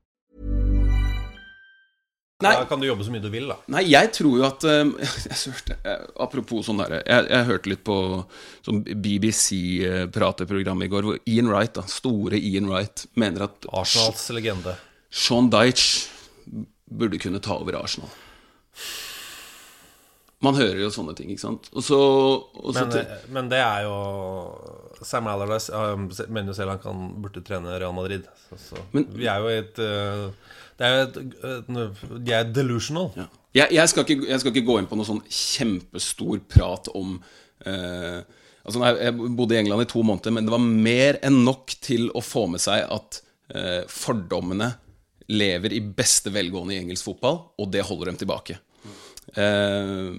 Nei. Da kan du jobbe så mye du vil, da. Nei, jeg tror jo at eh, jeg hørte, eh, Apropos sånn derre jeg, jeg hørte litt på sånn BBC-prateprogram i går, hvor Ian Wright, da, store Ian Wright, mener at Arsenals legende. Sean Dyche burde kunne ta over Arsenal. Man hører jo sånne ting, ikke sant. Og så, og så Men, til- eh, men det er jo Sam Allardyce mener jo selv han kan, burde trene Real Madrid. Så, så. Men- vi er jo i et uh, Det er jo et, De er delusional. Ja. Jeg, jeg, skal ikke, jeg skal ikke gå inn på noe sånn kjempestor prat om eh, Altså Jeg jeg bodde i England i to måneder, men det var mer enn nok til å få med seg at eh, fordommene lever i beste velgående i engelsk fotball, og det holder dem tilbake. Eh,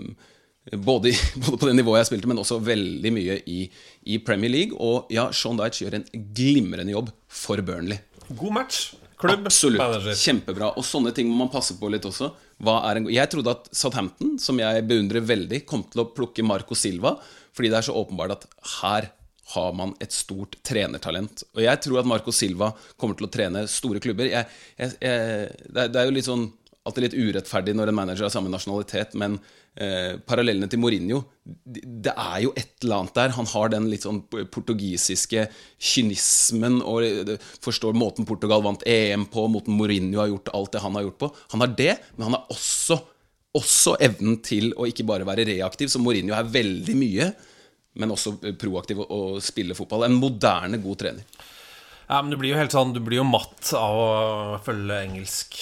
både, i, både på det nivået jeg spilte, men også veldig mye i, i Premier League. Og ja, Sean Dyche gjør en glimrende jobb for Burnley. God match. Klubb, Absolutt. manager. Kjempebra. Og sånne ting må man passe på litt også. Hva er en, jeg trodde at Southampton, som jeg beundrer veldig, kom til å plukke Marco Silva, fordi det er så åpenbart at her har man et stort trenertalent. Og jeg tror at Marco Silva kommer til å trene store klubber. Jeg, jeg, jeg, det, er, det er jo litt sånn alltid litt urettferdig når en manager har samme nasjonalitet, men eh, parallellene til Mourinho det, er jo et eller annet der. Han har den litt sånn portugisiske kynismen og eh, forstår måten Portugal vant EM på, måten Mourinho har gjort alt det han har gjort på. Han har det, men han har også, også evnen til å ikke bare være reaktiv, som Mourinho er veldig mye, men også proaktiv og spille fotball. En moderne, god trener. Ja, men du blir jo helt sånn Du blir jo matt av å følge engelsk.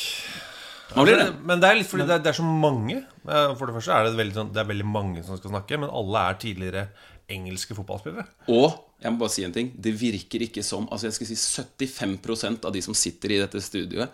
Man blir det. Men det er litt fordi det er, det er så mange. Eh, For det første er det veldig, sånn, det er veldig mange som skal snakke, men alle er tidligere engelske fotballspillere. Og jeg må bare si en ting. Det virker ikke som Altså jeg skal si 75% av de som sitter i dette studioet,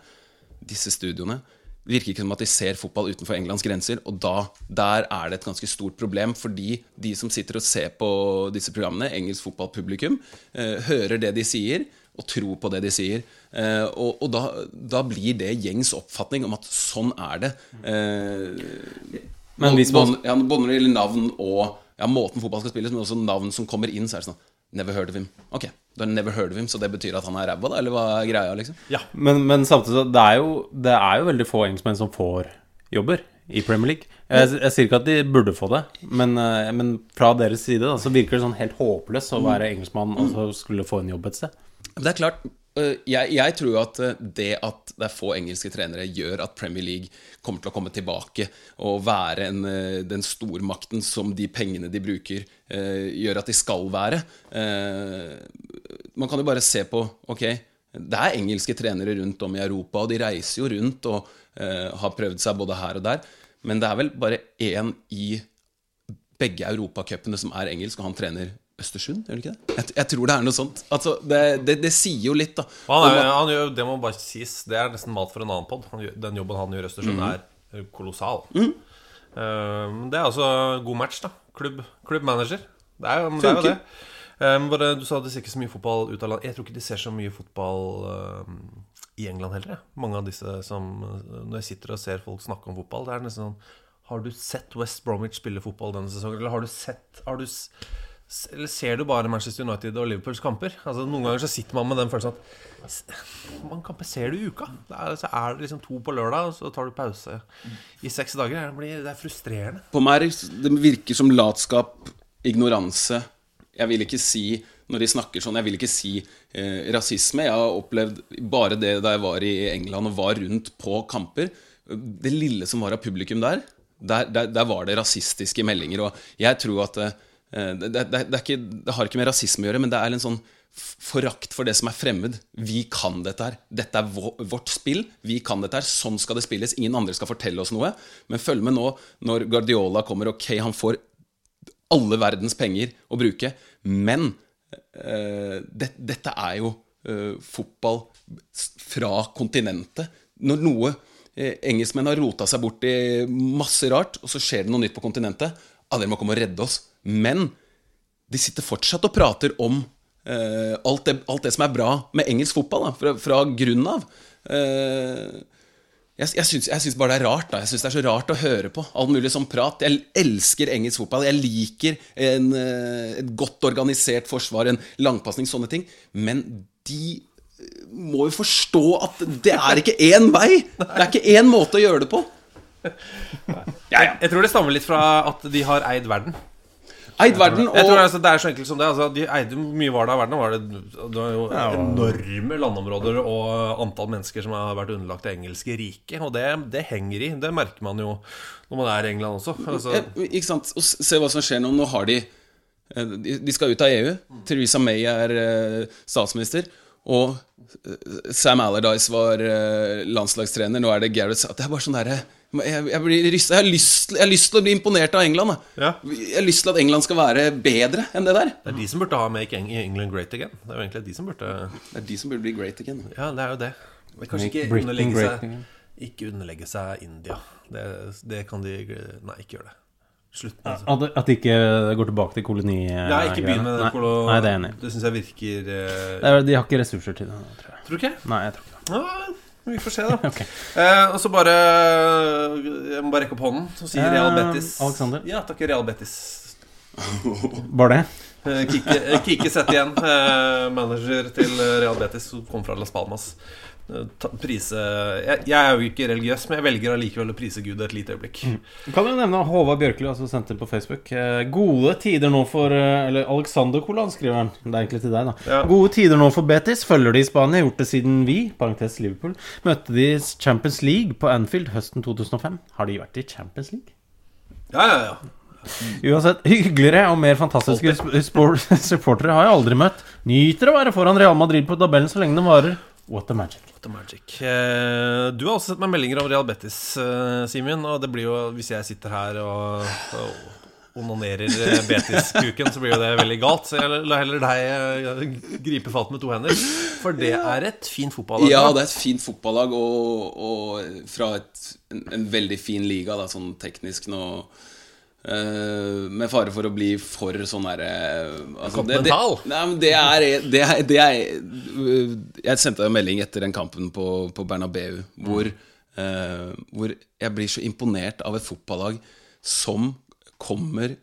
disse studioene, virker ikke som at de ser fotball utenfor Englands grenser. Og da, der er det et ganske stort problem, fordi de som sitter og ser på disse programmene, engelsk fotballpublikum, eh, hører det de sier, og tro på det de sier. Eh, og og da, da blir det gjengs oppfatning om at sånn er det. Eh, Men hvis man- ja, både når det gjelder navn og ja, måten fotball skal spilles, men også navn som kommer inn, så er det sånn Never heard of him. Ok, du har never heard of him, så det betyr at han er ræva, da? Eller hva er greia, liksom? Men, men samtidig det er, jo, det er jo veldig få engelskmenn som får jobber i Premier League. Jeg, jeg sier ikke at de burde få det, men, eh, men fra deres side da, så virker det sånn helt håpløst å være engelskmann og så skulle få en jobb et sted. Det er klart, øh, jeg, jeg tror jo at øh, det at det er få engelske trenere, gjør at Premier League kommer til å komme tilbake og være en, øh, den stormakten som de pengene de bruker, gjør at de skal være. Man kan jo bare se på Ok, det er engelske trenere rundt om i Europa, og de reiser jo rundt og har prøvd seg både her og der, men det er vel bare én i begge europacupene som er engelsk, og han trener Østersund, gjør det ikke det? Jeg, jeg tror det er noe sånt. Altså, det, det, det sier jo litt, da. Han er, han gjør, det må bare sies. Det er nesten mat for en annen pod. Den jobben han gjør i Østersund, Mhm. er kolossal. kolossal. Eh, det er altså god match, da. Klubb, klubbmanager. Det er, det er jo det. Eh, bare, du sa de ser ikke så mye fotball ut av land. Jeg tror ikke de ser så mye fotball um, i England heller. jeg. Mange av disse som Når jeg sitter og ser folk snakke om fotball, det er nesten sånn Har du sett West Bromwich spille fotball denne sesongen? Eller har du sett har du, Eller ser du bare Manchester United og Liverpools kamper? Altså Noen ganger så sitter man med den følelsen at mange kamper ser du i uka? Er, så er det liksom to på lørdag, og så tar du pause i seks dager. Det, blir, det er frustrerende. På meg det virker som latskap, ignoranse. Jeg vil ikke si når de snakker sånn, jeg vil ikke si eh, rasisme. Jeg har opplevd bare det da jeg var i England og var rundt på kamper. Det lille som var av publikum der, der, der, der var det rasistiske meldinger. Og jeg tror at eh, det, det, det, er ikke, det har ikke med rasisme å gjøre, men det er en sånn forakt for det som er fremmed. Vi kan dette her. Dette er vårt spill. Vi kan dette her. Sånn skal det spilles. Ingen andre skal fortelle oss noe. Men følg med nå når Guardiola kommer. Ok, han får alle verdens penger å bruke, men uh, det, dette er jo uh, fotball fra kontinentet. Når noe uh, engelskmenn har rota seg bort i masse rart, og så skjer det noe nytt på kontinentet, ah, dere må komme og redde oss. Men de sitter fortsatt og prater om eh, alt, det, alt det som er bra med engelsk fotball, da, fra, fra grunnen av. Eh, jeg, jeg, syns, bare det er rart. da Jeg syns det er så rart å høre på all mulig sånn prat. Jeg elsker engelsk fotball. Jeg liker en, eh, et godt organisert forsvar, en langpasning, sånne ting. Men de eh, må jo forstå at det er ikke én vei! Det er ikke én måte å gjøre det på. Jeg tror det stammer litt fra at de har eid verden. Eid verden, Jeg tror altså, Det er så enkelt som det. Altså, de eide mye var det av verden. Var det, det var jo enorme landområder og antall mennesker som har vært underlagt det engelske riket. Og det, det henger i. Det merker man jo når man er i England også. Altså, ikke sant? Og se hva som skjer nå. Nå har de eh, De skal ut av EU. Theresa May er eh, statsminister. Og eh, Sam Allardyce var eh, landslagstrener. Nå er det Gareth Det er bare sånn derre jeg, jeg, blir jeg, har lyst, jeg har lyst til å bli imponert av England. Da. Jeg har lyst til at England skal være bedre enn det der. det er de som burde ha 'Make England Great Again'. Det er jo egentlig de som burde Det er de som burde bli great again. Ja, det er jo det. Men kanskje ikke underlegge seg. Ikke underlegge seg India. Det, det kan de Nei, ikke gjøre det. Slutt med det. At, at de ikke går tilbake til koloni... Nei, ikke begynn med det. Kolo- nei, det er enig. Det syns jeg virker uh... Det er- De har ikke ressurser til det, tror jeg. Tror du ikke? Nei, jeg tror ikke det. Ja, vi får se, da. eh, og så bare Jeg må bare rekke opp hånden. Så sier Real Eh, Betis Alexander? Ja, takk, Real Betis. Bare det? Eh, eh, sett igjen, eh, manager til Real Betis, som kom fra Las Palmas prise jeg, jeg er jo ikke religiøs, men jeg velger allikevel å prise Gud et lite øyeblikk. Du kan jo nevne Håvard Bjørkli, altså sendt inn på Facebook. Eh, Gode tider nå for eh, Eller Alexander Kolan skriver han. Det er egentlig til deg, da. Ja. Gode tider nå for Betis. Følger de i Spania. Gjort det siden vi, parentes Liverpool, møtte de Champions League på Anfield høsten 2005. Har de vært i Champions League? Ja, ja, ja. Uansett, hyggeligere og mer fantastiske supportere har jeg aldri møtt. Nyter å være foran Real Madrid på tabellen så lenge den varer. What a magic. The magic. Eh, Du har også sett meg meldinger om Real Betis, eh, Simen. Og det blir jo, hvis jeg sitter her og, og onanerer eh, Betis-kuken, så blir jo det veldig galt. Så jeg lar heller deg gripe fatt med to hender. For det er et fint fotballag. Ja, det er et fint fotballag, og, og fra et, en, en veldig fin liga, da, sånn teknisk nå. Eh, med fare for å bli for sånn derre altså, det, det, nei, men det er, det er, det er Jeg sendte en melding etter den kampen på, på Bernabeu hvor, eh, hvor jeg blir så imponert av et fotballag som kommer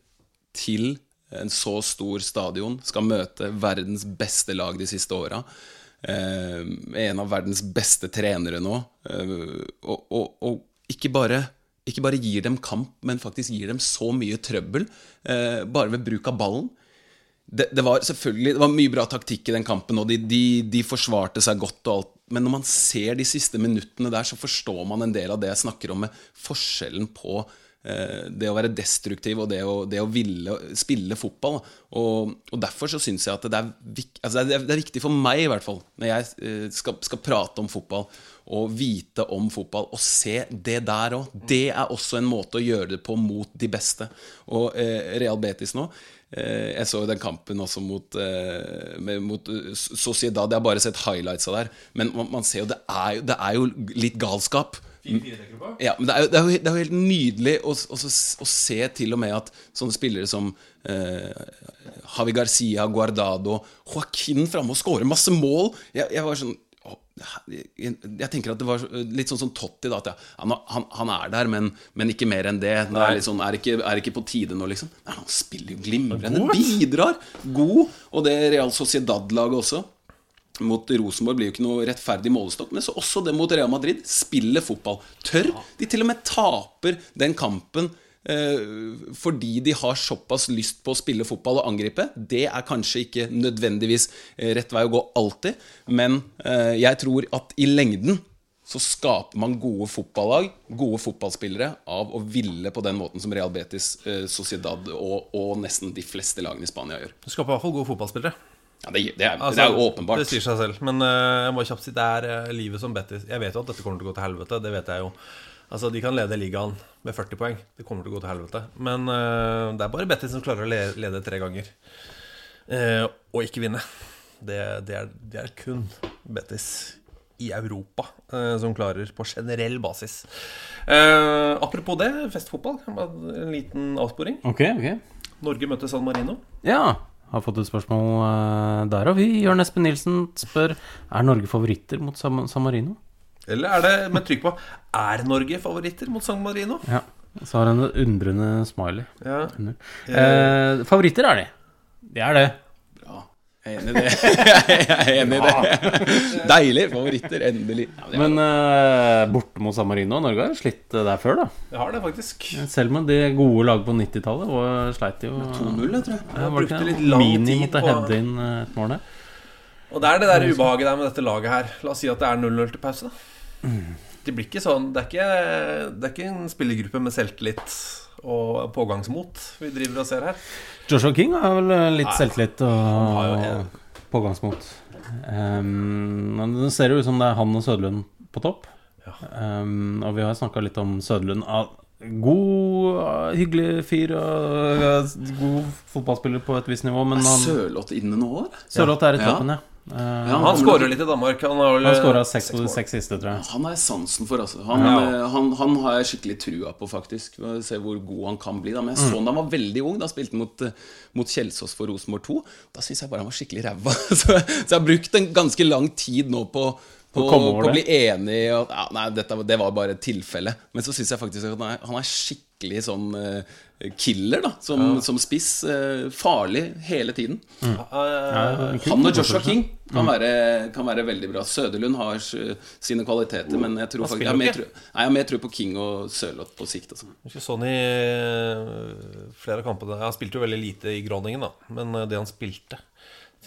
til en så stor stadion, skal møte verdens beste lag de siste åra. Eh, en av verdens beste trenere nå. Eh, og, og, og ikke, bare, ikke bare gir dem kamp, men faktisk gir dem så mye trøbbel eh, bare ved bruk av ballen. Det, det var selvfølgelig Det var mye bra taktikk i den kampen, og de, de, de forsvarte seg godt og alt. Men når man ser de siste minuttene der, så forstår man en del av det jeg snakker om, med forskjellen på det å være destruktiv og det å, det å ville spille fotball. Og, og derfor så syns jeg at det er, altså det, er, det er viktig for meg, i hvert fall, når jeg eh, skal, skal prate om fotball og vite om fotball, og se det der òg. Det er også en måte å gjøre det på mot de beste. Og eh, Real Betis nå eh, Jeg så jo den kampen også mot, eh, mot eh, Sociedad. Jeg har bare sett highlights av der. Men man, man ser jo det, er det er jo litt galskap. Ja, men det er jo, det er jo, det er jo helt nydelig å, å, å se til og med at sånne spillere som eh, Javi Garcia, Guardado, Joaquin framme og scorer masse mål. Jeg, jeg var sånn å, jeg, jeg tenker at det var litt sånn som Totti. Da, ja, han, han, han er der, men, men ikke mer enn det. det er, sånn, er, ikke, er ikke på tide nå, liksom. Nei, han spiller jo glimrende. God. Bidrar. God. Og det Real Sociedad-laget også mot Rosenborg blir jo ikke noe rettferdig målestokk, men så også det mot Real Madrid. Spiller fotball. Tør. De til og med taper den kampen eh, fordi de har såpass lyst på å spille fotball og angripe. Det er kanskje ikke nødvendigvis eh, rett vei å gå alltid, men eh, jeg tror at i lengden så skaper man gode fotballag, gode fotballspillere, av å ville på den måten som Real Betis, eh, Sociedad og, og nesten de fleste lagene i Spania gjør. Du skaper i hvert fall gode fotballspillere. Ja, det, det, er, Altså, det er jo åpenbart. Det sier seg selv. Men uh, jeg må kjapt si det er eh, livet som Betis. Jeg vet jo at dette kommer til å gå til helvete. Det vet jeg jo. Altså, De kan lede ligaen med 40 poeng. Det kommer til å gå til helvete. Men uh, det er bare Betis som klarer å le- lede tre ganger. Eh, og ikke vinne. Det, det, er, det er kun Betis i Europa som klarer på generell basis. Eh, apropos det, festfotball. En liten avsporing. Okay, okay. Norge møtte San Marino. Ja, har fått et spørsmål eh, der òg. vi. Jørn Espen Nilsen spør Er Norge favoritter mot San Marino. Eller er det med trykk på Er Norge favoritter mot San Marino? Ja. Så har han en undrende smiley. Ja. Eh, favoritter er de. Det er det. Jeg er enig i det. Jeg er enig i det. Deilig. Favoritter. Endelig. Ja, Men uh, borte mot San Marino Norge har slitt eh, der før, da. Det har det faktisk. Selv med de gode lag på 90-tallet og sleit de jo 2-0, jeg tror jeg. Ja, var det litt lang Mini tid måtte på- heade inn eh, et mål der. Og det er det der ubehaget der med dette laget her. La oss si at det er 0-0 til pause, da. Det blir ikke sånn Det er ikke, det er ikke en spillergruppe med selvtillit og pågangsmot vi driver og ser her. Joshua King har vel eh, litt Nei, selvtillit og pågangsmot. Um, men det ser jo ut som det er han og Søderlund på topp. Um, og vi har snakka litt om Søderlund. Ah, God, ah, hyggelig fyr og ah, god fotballspiller på et visst nivå, men han Sørloth inne nå, eller? Sørloth er i Ja. toppen, ja. Uh, Ja, Han skårer litt i Danmark. Han har vel skåra seks på de seks siste, tror jeg. Han har jeg sansen for, altså. Han, Ja. eh, han, han har jeg skikkelig trua på, faktisk. Vi Se hvor god han kan bli. Da. Men jeg så han da han var veldig ung. Da spilte han mot, eh, mot Kjelsås for Rosenborg 2. Da syns jeg bare han var skikkelig ræva. Så, så jeg har brukt en ganske lang tid nå på på, på å bli enig og, ja, Nei, dette, det var bare et tilfelle. Men så syns jeg faktisk at han er, han er skikkelig sånn eh, killer, da. Som, som spiss. eh, farlig hele tiden. Han og Joshua King kan, være, kan være veldig bra. Søderlund har sine kvaliteter, men jeg tror faktisk jeg har mer jeg har mer tro på King og Sørloth på sikt. Altså. Ikke sånn i flere kamper kampene Han spilte jo veldig lite i Groningen, da. Men eh, det han spilte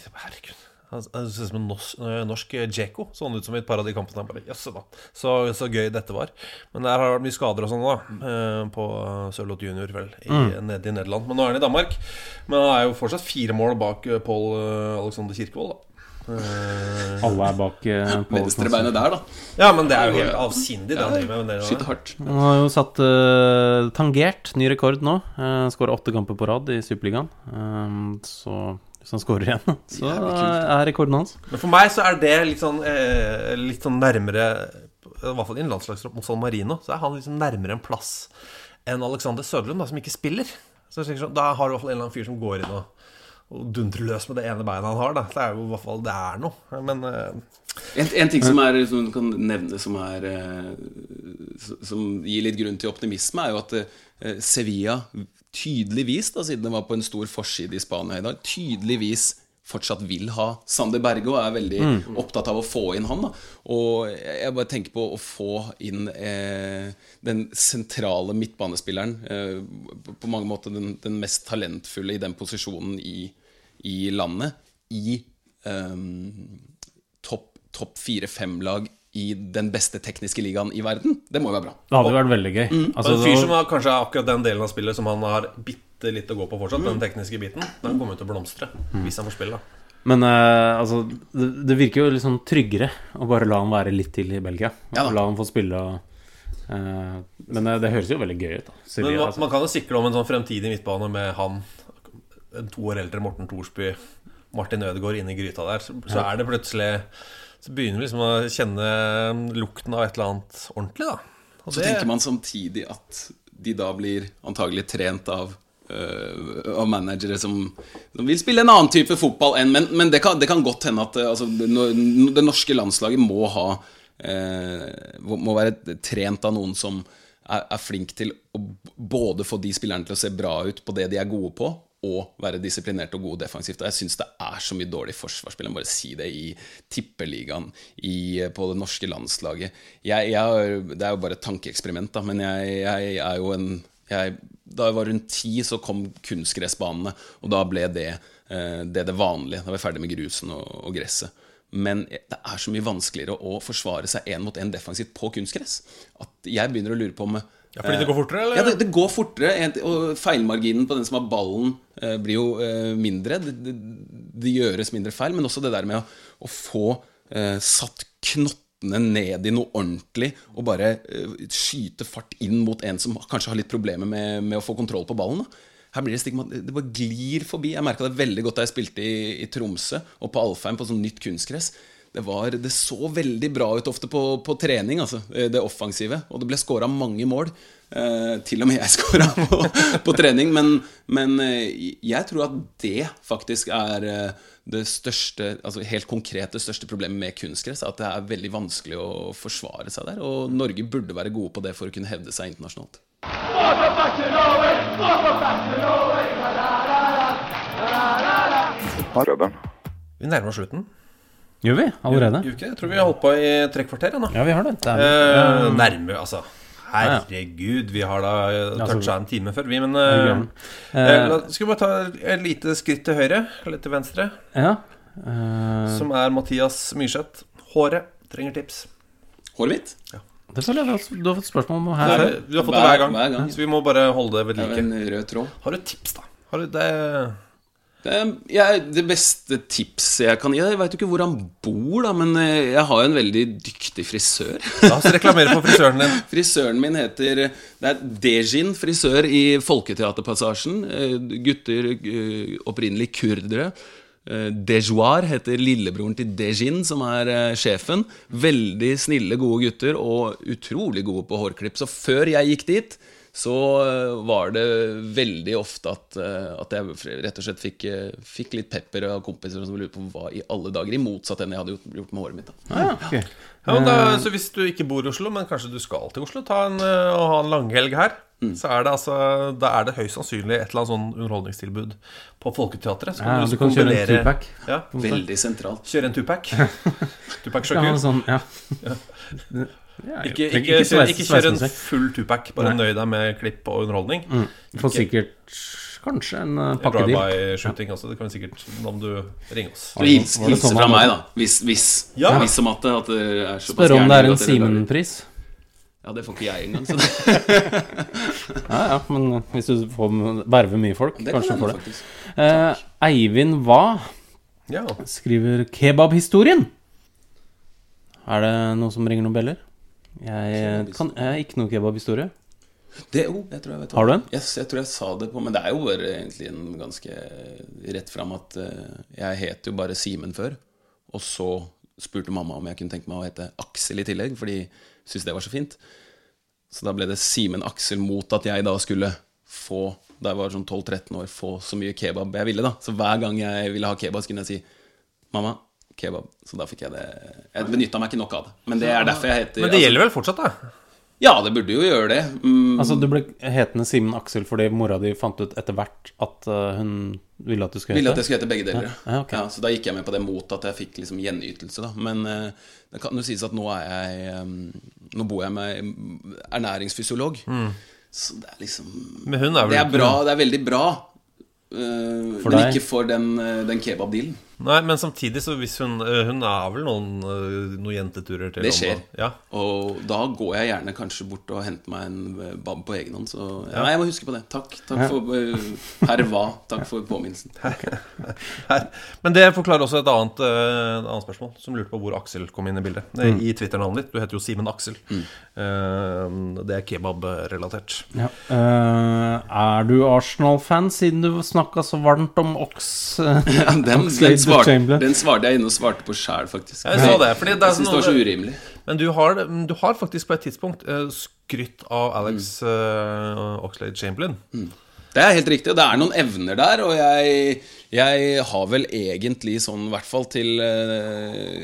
Herregud. Han han ser ut som en norsk, eh, norsk Djeko. Sånn ut som i et par av de kampene. Bare, jøsse da så, så gøy dette var. Men der har det vært mye skader og sånn, da. eh, På Sørloth junior, vel. I, Mm. Nede i Nederland. Men nå er han i Danmark. Men han er jo fortsatt fire mål bak eh, Pål eh, Alexander Kirkevold, da. Eh, Alle er bak uh, Venstrebeinet der, da. Ja, men det er jo helt avsindig, Ja, Skyter hardt. Han har jo satt uh, tangert ny rekord nå. Uh, Skåra åtte kamper på rad i Superligaen. Um, så hvis han scorer igjen, så er rekorden hans. Men for meg så er det litt sånn, eh, litt sånn nærmere I hvert fall i en landslagstropp mot San Marino, så er han liksom nærmere en plass enn Alexander Søderlund, da, som ikke spiller. Så jeg sånn, Da har du i hvert fall en eller annen fyr som går inn og, og dundrer løs med det ene beinet han har. Da. Det er jo i hvert fall det er noe. Men eh, En, en ting som, er, som du kan nevne som, er, eh, som gir litt grunn til optimisme, er jo at eh, Sevilla tydeligvis, da, siden det var på en stor forside i Spania i dag, tydeligvis fortsatt vil ha Sander Berge og er veldig Mm. opptatt av å få inn han. Da. Og jeg bare tenker på å få inn eh, den sentrale midtbanespilleren. Eh, på- mange måter den, den mest talentfulle i den posisjonen i, i landet. I eh, topp top fire-fem-lag i den beste tekniske ligaen i verden. Det må jo være bra. Det hadde vært veldig gøy. Mm. Altså, en fyr som har kanskje er akkurat den delen av spillet som han har bitte litt å gå på fortsatt, den tekniske biten, den kommer jo til å blomstre hvis han får spille. da Men uh, altså, det, det virker jo litt sånn tryggere å bare la han være litt til i Belgia. Ja la han få spille og uh, Men eh, det høres jo veldig gøy ut, da. Men man, altså. man kan jo sikre om en sånn fremtidig midtbane med han, en to år eldre Morten Thorsby, Martin Ødegaard inne i gryta der. Så, så er det plutselig Så begynner vi liksom å kjenne lukten av et eller annet ordentlig, da. Og Så det- tenker man samtidig at de da blir antagelig trent av uh, av managere som, som vil spille en annen type fotball enn Men, men det, kan, det kan godt hende at øh, altså, det, det norske landslaget må ha uh, Må være trent av noen som er, er flink til å både få de spillerne til å se bra ut på det de er gode på, og være disiplinert og god defensivt. Og jeg syns det er så mye dårlig forsvarsspill. Jeg må bare si det i tippeligaen, i, på det norske landslaget. Jeg, jeg, det er jo bare et tankeeksperiment, da, men jeg, jeg er jo en jeg, Da jeg var rundt ti, så kom kunstgressbanene, og da ble det eh, det, det vanlige. Da var jeg ferdig med grusen og, og gresset. Men det er så mye vanskeligere å forsvare seg én mot én defensivt på kunstgress at jeg begynner å lure på om Ja, fordi det går fortere, eller? Ja, det, det går fortere. Og feilmarginen på den som har ballen, eh, blir jo eh, mindre. Det, det, det gjøres mindre feil. Men også det der med å, å få eh, satt knottene ned i noe ordentlig og bare eh, skyte fart inn mot en som kanskje har litt problemer med, med å få kontroll på ballen. Da. Her blir Det stigma, det bare glir forbi. Jeg merka det veldig godt da jeg spilte i, i Tromsø og på Alfheim på sånn nytt kunstgress. Det, var, det så veldig bra ut ofte på, på trening, altså, det offensive. Og det ble skåra mange mål. Eh, til og med jeg skåra på, på trening. Men, men eh, jeg tror at det faktisk er eh, det største Altså helt konkret det største problemet med kunstgress. At det er veldig vanskelig å forsvare seg der. Og Norge burde være gode på det for å kunne hevde seg internasjonalt. Vi nærmer oss slutten. Gjør vi? Allerede? Gjør? Jeg tror vi har holdt på i tre kvarter. Ja, vi har det. det er, Eh, eh, nærme, altså. Herregud, vi har da Ja, så- toucha en time før, vi. Men uh, eh, eh, la, Skal vi bare ta et lite skritt til høyre, eller til venstre, ja. Uh... som er Mathias Myrseth. Håret trenger tips. Håret mitt? det føler jeg vi du har fått spørsmål om her. før. Du har fått det hver gang, Hver gang. så vi må bare holde det ved like. en rød tråd. Har du tips, da? Har du Det, jeg, det beste tipset jeg kan gi Jeg vet jo ikke hvor han bor, da, men eh, jeg har jo en veldig dyktig frisør. La oss reklamere for frisøren din. Frisøren min heter Det er Dejin frisør i Folketeaterpassasjen. Eh, Gutter eh, opprinnelig kurdere. Dejoar heter lillebroren til Dejin, som er sjefen. Veldig snille, gode gutter, og utrolig gode på hårklipp. Så før jeg gikk dit, så eh, var det veldig ofte at, eh, at jeg rett og slett fikk, eh, fikk litt pepper av kompiser som lurte på hva i alle dager, i motsatt enn jeg hadde gjort, gjort med håret mitt. Da. Ah, okay. Ja, men da, så Hvis du ikke bor i Oslo, men kanskje du skal til Oslo, ta en, og ha en langhelg her. så er det altså Da er det høyst sannsynlig et eller annet sånn underholdningstilbud på Folketeatret. Så Ja, du, du kan kjøre en kombinere- two-pack. Ja. Veldig sentralt. Kjøre en tupac. Tupac Ja, Shakur. sånn, ja. Ikke, trenger ikke, ikke kjør, ikke kjør en full tupac. Bare Nei. nøy deg med klipp og underholdning. Mm. Du får Ikke- sikkert kanskje en uh, pakkedeal. Drive-by-shooting også. Det kan vi sikkert om du ringe oss. Du hils, Var det hilse sånn fra meg, da. Hvis, hvis, Ja. hvis som at det, at det er såpass Spørre om det er en Simen-pris. Ja, det får ikke jeg engang. Så det, Ja, ja, men hvis du får verve mye folk, Det kanskje du får det. Eh, Eivind Hva Ja. skriver 'Kebabhistorien'. Er det noe som ringer noen beller? Jeg, kan, jeg ikke noe kebabhistorie. det oh, jeg tror jeg vet. Har du en? Yes, jeg tror jeg sa det på Men det er jo bare egentlig en ganske rett fram at eh, jeg het jo bare Simen før. Og så spurte mamma om jeg kunne tenke meg å hete Aksel i tillegg, fordi jeg syntes det var så fint. Så da ble det Simen Aksel mot at jeg da skulle få da jeg var sånn 12-13 år, få så mye kebab jeg ville. da Så hver gang jeg ville ha kebab, så kunne jeg si 'mamma, kebab'. Så da fikk jeg det Jeg benytta meg ikke nok av det. Men det er derfor jeg heter Men det gjelder vel fortsatt, da? Ja, det burde jo gjøre det. Mm, Altså, du ble hetende Simen Aksel fordi mora di fant ut etter hvert at uh, hun ville at du skulle hete ville at jeg skulle hete begge deler. Ja, ja, ok. ja, så da gikk jeg med på det mot at jeg fikk liksom gjenytelse, da. Men uh, det kan jo sies at nå er jeg um, Nå bor jeg med ernæringsfysiolog. Så det er liksom Men hun er vel Det er bra. Det er veldig bra. Uh, For men deg? ikke for den, eh, den kebabdealen. Nei, men samtidig så hvis hun eh, Hun har vel noen, eh, noen jenteturer til Det skjer. Ja. Og da går jeg gjerne kanskje bort og henter meg en eh, bab på egen hånd. Så ja, nei, jeg må huske på det. Takk. Takk Ja. for herr hva. Takk for påminnelsen. Men det forklarer også et annet, et annet spørsmål, som lurte på hvor Aksel kom inn i bildet. Mm. I Twitter-navnet ditt. Du heter jo Simen Aksel. Mm. det er kebab-relatert. Ja. Eh, er du Arsenal-fan, siden du snakka så varmt om Ox? Ja, den, den, svarte, Chamberlain? den svarte jeg inne og svarte på sjæl, faktisk. Jeg så det, fordi det er jeg syns det sånn- var så urimelig. Men du har, du har faktisk på et tidspunkt eh, skrytt av Alex uh, Oxlade Chamberlain. Det er helt riktig, og det er noen evner der, og jeg, jeg har vel egentlig sånn, i hvert fall til, eh,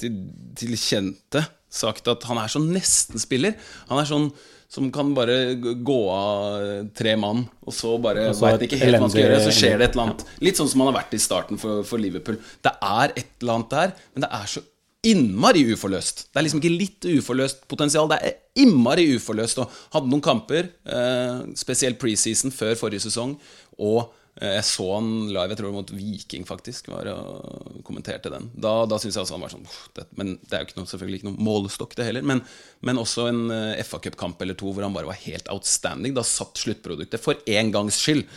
til, til kjente, sagt at han er sånn nesten-spiller. Han er sånn som kan bare gå av tre mann, og så bare veit ikke helt hva han skal gjøre, så skjer det et eller annet. Litt sånn som han har vært i starten for, for Liverpool. Det er et eller annet der, men det er så innmari uforløst. Det er liksom ikke litt uforløst potensial, det er innmari uforløst. Og hadde noen kamper, eh, spesielt preseason før forrige sesong, og eh, jeg så han live, jeg tror mot Viking, faktisk, var og kommenterte den. Da, da syns jeg også han var sånn det, Men det er jo ikke noe, selvfølgelig ikke noe målestokk, det heller. Men, men også en eh, FA Cup-kamp eller to hvor han bare var helt outstanding. Da satt sluttproduktet for én gangs skyld.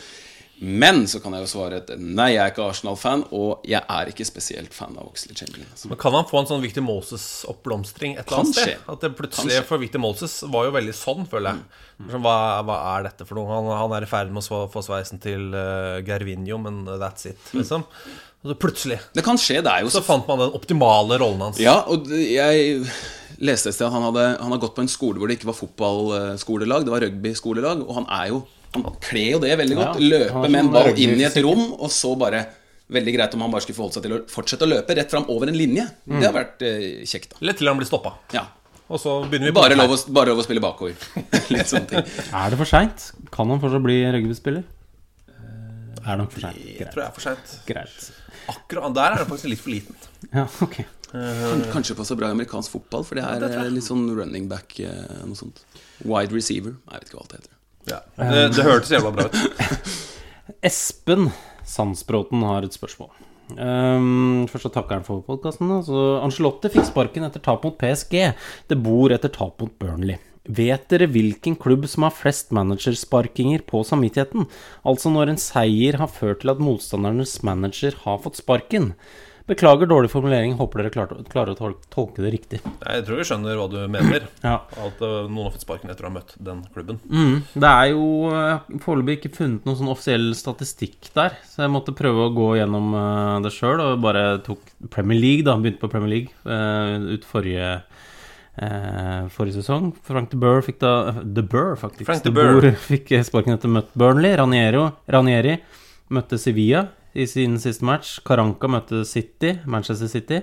Men så kan jeg jo svare et nei, jeg er ikke Arsenal-fan, og jeg er ikke spesielt fan av Oxley Chamberlain. Altså. Men Kan han få en sånn Victor Moses-oppblomstring et eller annet sted? skje. At det plutselig Kanskje. For Victor Moses var jo veldig sånn, føler jeg. Mm. hva, hva er dette for noe? Han, han er i ferd med å få- sveisen til uh, Gervinho, men that's it, liksom. Og så plutselig Det kan skje, det er jo så fant man den optimale rollen hans. Ja, og jeg leste et sted at han hadde, han hadde gått på en skole hvor det ikke var fotballskolelag, det var rugbyskolelag, og han er jo Han kler jo det veldig godt. Ja, Løpe med en sånn ball inn i et rom, og så bare Veldig greit om han bare skulle forholde seg til å fortsette å løpe rett fram over en linje. Det har vært eh, kjekt, da. Eller til han blir stoppa. Ja. Og så begynner vi på Bare lov, å, bare lov å spille bakover. Litt sånne ting. Er det for seint? Kan han fortsatt bli rugbyspiller? Er det nok for seint? Det tror jeg er for seint. Greit. Akkurat der er han faktisk litt for liten. Ja, ok. Kan- Kanskje passe bra i amerikansk fotball, for det er det tror eh, litt sånn running back, eh, noe sånt. Wide receiver. Jeg vet ikke hva alt heter. Ja. Det, det hørtes jævla bra ut. Espen Sandsbråten har et spørsmål. Um, først så takker han for podkasten. Angelotti fikk sparken etter tap mot PSG. Det bor etter tap mot Burnley. Vet dere hvilken klubb som har flest managersparkinger på samvittigheten? Altså når en seier har ført til at motstandernes manager har fått sparken. Beklager dårlig formulering, håper dere klarer, klarer å tolke det riktig. Jeg tror vi skjønner hva du mener. Ja. At eh, noen har fått sparken etter å ha møtt den klubben. Mm, det er jo eh, foreløpig ikke funnet noen sånn offisiell statistikk der, så jeg måtte prøve å gå gjennom eh, det sjøl, og bare tok Premier League, da. Begynte på Premier League ut forrige Forrige sesong. Frank de Burr fikk da De Burr, faktisk. Frank de Boer. fikk sparken etter møtt Burnley. Raniero, Ranieri møtte Sevilla i sin siste match. Karanka møtte City, Manchester City.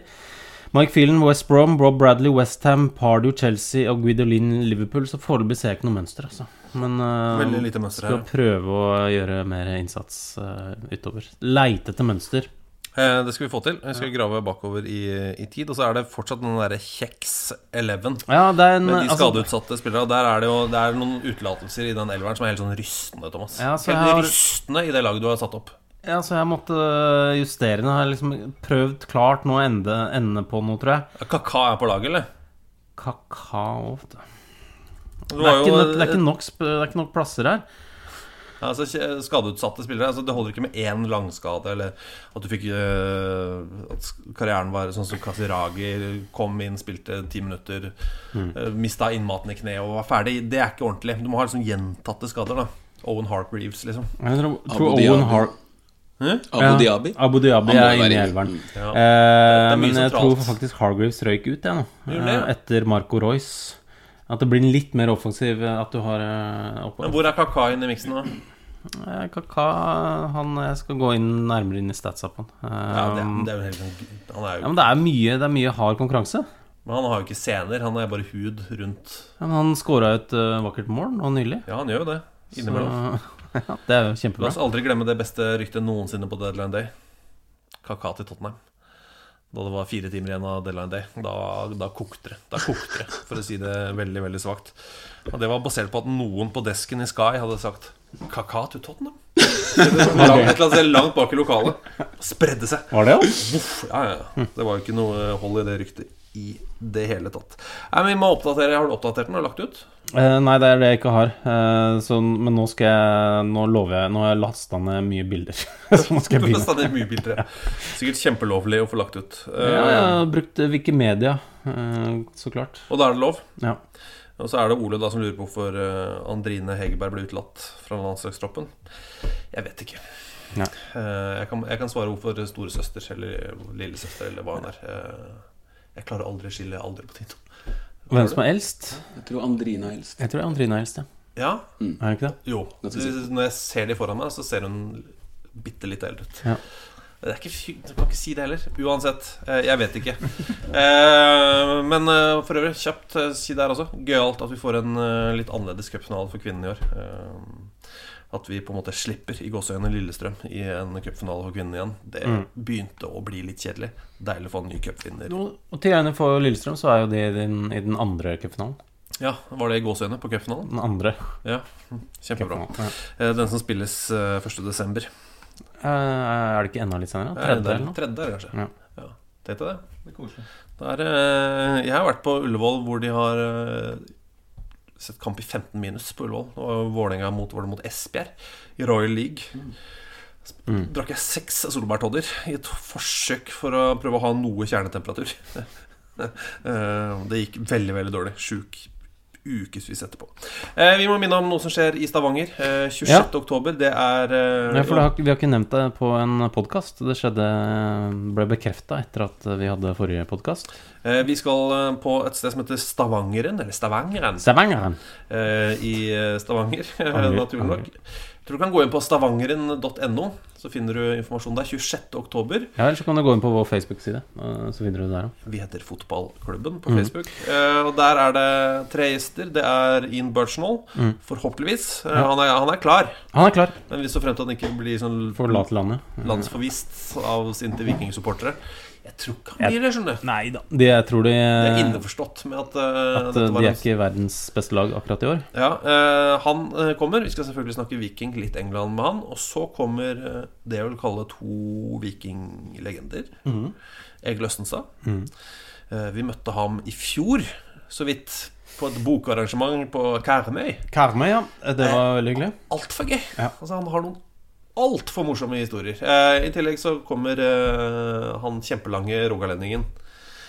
Mike Phelan, West Brom, Rob Bradley, Westham, Pardew, Chelsea og Guidolin, Liverpool. Så foreløpig ser jeg ikke noe mønster, altså. Men uh, mønster skal prøve å gjøre mer innsats uh, utover. Leite etter mønster. Eh, Det skal vi få til. Vi skal grave bakover i, i tid. Og så er det fortsatt den derre Kjeks 11 Ja, en, med de altså- skadeutsatte spillere. Og der er det jo det er noen utelatelser i den elveren som er helt sånn rystende, Thomas. Ja, så helt har- rystende i det laget du har satt opp. Ja, så jeg måtte eh, justere den. Jeg har liksom prøvd klart nå å ende, ende på noe, tror jeg. Kaka er på laget, eller? Kakao vet du. Det er, ikke, nok- det, er ikke nok, det er ikke nok plasser her. Altså Skadeutsatte spillere. Altså Det holder ikke med én langskade, eller at du fikk uh, At karrieren var sånn som Kasiragi kom inn, spilte ti minutter, Mm. uh, mista innmaten i kneet og var ferdig. Det er ikke ordentlig. Du må ha liksom gjentatte skader. da Owen Hargreaves, liksom. Jeg tror, tror Owen Har... Hm? Abu Dhabi? Abu Dhabi Han må er være inne i inne. elveren. Mm. Ja. Eh, mye men jeg tror faktisk Hargreaves røyk ut, jeg nå. Gjorde det, ja? Eh, etter Marco Royce. At det blir en litt mer offensiv eh, At du har eh, opp- Men hvor er Kaka inn i miksen da? Eh, Kaka han, Jeg skal gå inn nærmere inn i statsa på han. Eh, Ja, det, det er jo helt sånn Han er jo men det er mye, det er mye hard konkurranse. Men han har jo ikke sener, han er bare hud rundt men han scora et eh, vakkert mål nå nylig. Ja, han gjør jo det. Innimellom. Så, ja, det er jo La kjempebra. oss aldri glemme det beste ryktet noensinne på Deadline Day. Kaka til Tottenham. Da det var fire timer igjen av Deadline Day. Da, da kokte det. Da kokte det, for å si det veldig veldig svakt. Og det var basert på at noen på desken i Sky hadde sagt Kaka til Tottenham? Det var langt, et eller annet langt bak i lokalet. Spredde seg. Var det. Ja, ja, ja. Det var jo ikke noe hold i det ryktet i det hele tatt. Nei, men Vi må oppdatere. Har du oppdatert den og lagt ut? Eh, nei, det er det jeg ikke har. Eh, så, men nå skal jeg Nå lover jeg Nå har jeg lasta ned mye bilder. så nå skal jeg begynne. ned mye bilder. ja. Sikkert kjempelovlig å få lagt ut. Ja, jeg har brukt Wikimedia, eh, så klart. Og da er det lov? Ja. Og så er det Ole da som lurer på hvorfor eh, Andrine Hegerberg ble utelatt fra landslagstroppen. Jeg vet ikke. Eh, jeg, kan, jeg kan svare hvorfor storesøster eller lillesøster eller hva hun er. Jeg klarer aldri å skille alder på Tito. Hvem som er eldst? Jeg tror Andrina er eldst. Jeg tror Andrina er eldst, ja. Ja, Er det ikke det? jo. Når jeg ser de foran meg, så ser hun bitte litt eldre ut. Ja. Det er ikke fy... Du kan ikke si det heller. Uansett. eh, Jeg vet ikke. Eh, Men eh, for øvrig, kjapt si si der også. Gøyalt at vi får en litt annerledes cupfinale for kvinnene i år. Eh, At vi på en måte slipper i gåseøynene Lillestrøm i en cupfinale for kvinnene igjen. Det Mm. begynte å bli litt kjedelig. Deilig å få en ny cupvinner. Og til gjerne for Lillestrøm så er jo det i den, i den andre cupfinalen. Ja, var det i gåseøynene på cupfinalen? Den andre. Ja, kjempebra. cupfinalen, Eh, Den som spilles eh, 1. desember. Eh, er det ikke enda litt senere? Tredje det er- eller noe? Tredje, kanskje. Ja. Ja. Tenkte det. Det er, eh, jeg har vært på Ullevål hvor de har eh, sett kamp i 15 minus på Ullevål. Det var Vålerenga mot, var mot Esbjerg i Royal League. Mm. Drakk jeg seks solbærtodder i et forsøk for å prøve å ha noe kjernetemperatur. Eh, det gikk veldig, veldig dårlig. Sjuk ukevis etterpå. Eh, vi må minne om noe som skjer i Stavanger. Eh, 26. Ja. oktober. Det er eh, Ja, for det har, vi har ikke nevnt det på en podkast. Det skjedde, ble bekrefta etter at vi hadde forrige podkast. Eh, Vi skal eh, på et sted som heter Stavangeren, eller Stavangeren, Stavangeren. eh, i Stavanger, Anger, naturlig nok. Tror du kan gå inn på stavangeren.no, så finner du informasjon der. 26. oktober. Ja, eller så kan du gå inn på vår Facebook-side. Så finner du det der også. Vi heter Fotballklubben på Mm. Facebook. Eh, Og der er det tre gjester. Det er Ian Birchnall, Mm. forhåpentligvis. Eh, Ja. Han, er, han er klar. Han er klar. Men hvis så frem til han ikke blir sånn landet. landsforvist av sinte vikingsupportere Jeg tror ikke han blir det, skjønner du. Nei da. De, jeg tror de Det er innforstått med at, uh, At de er ikke verdens beste lag akkurat i år. Ja, uh, han eh, kommer. Vi skal selvfølgelig snakke Viking, litt England med han. Og så kommer uh, det jeg vil kalle to vikinglegender. Mm. Egil Østenstad. Mm. Vi møtte ham i fjor, så vidt, på et bokarrangement på Karmøy. Karmøy, ja. Det var veldig hyggelig. Altfor gøy. Ja. Altså, han har noen altfor morsomme historier. Eh, I tillegg så kommer eh, han kjempelange rogalendingen.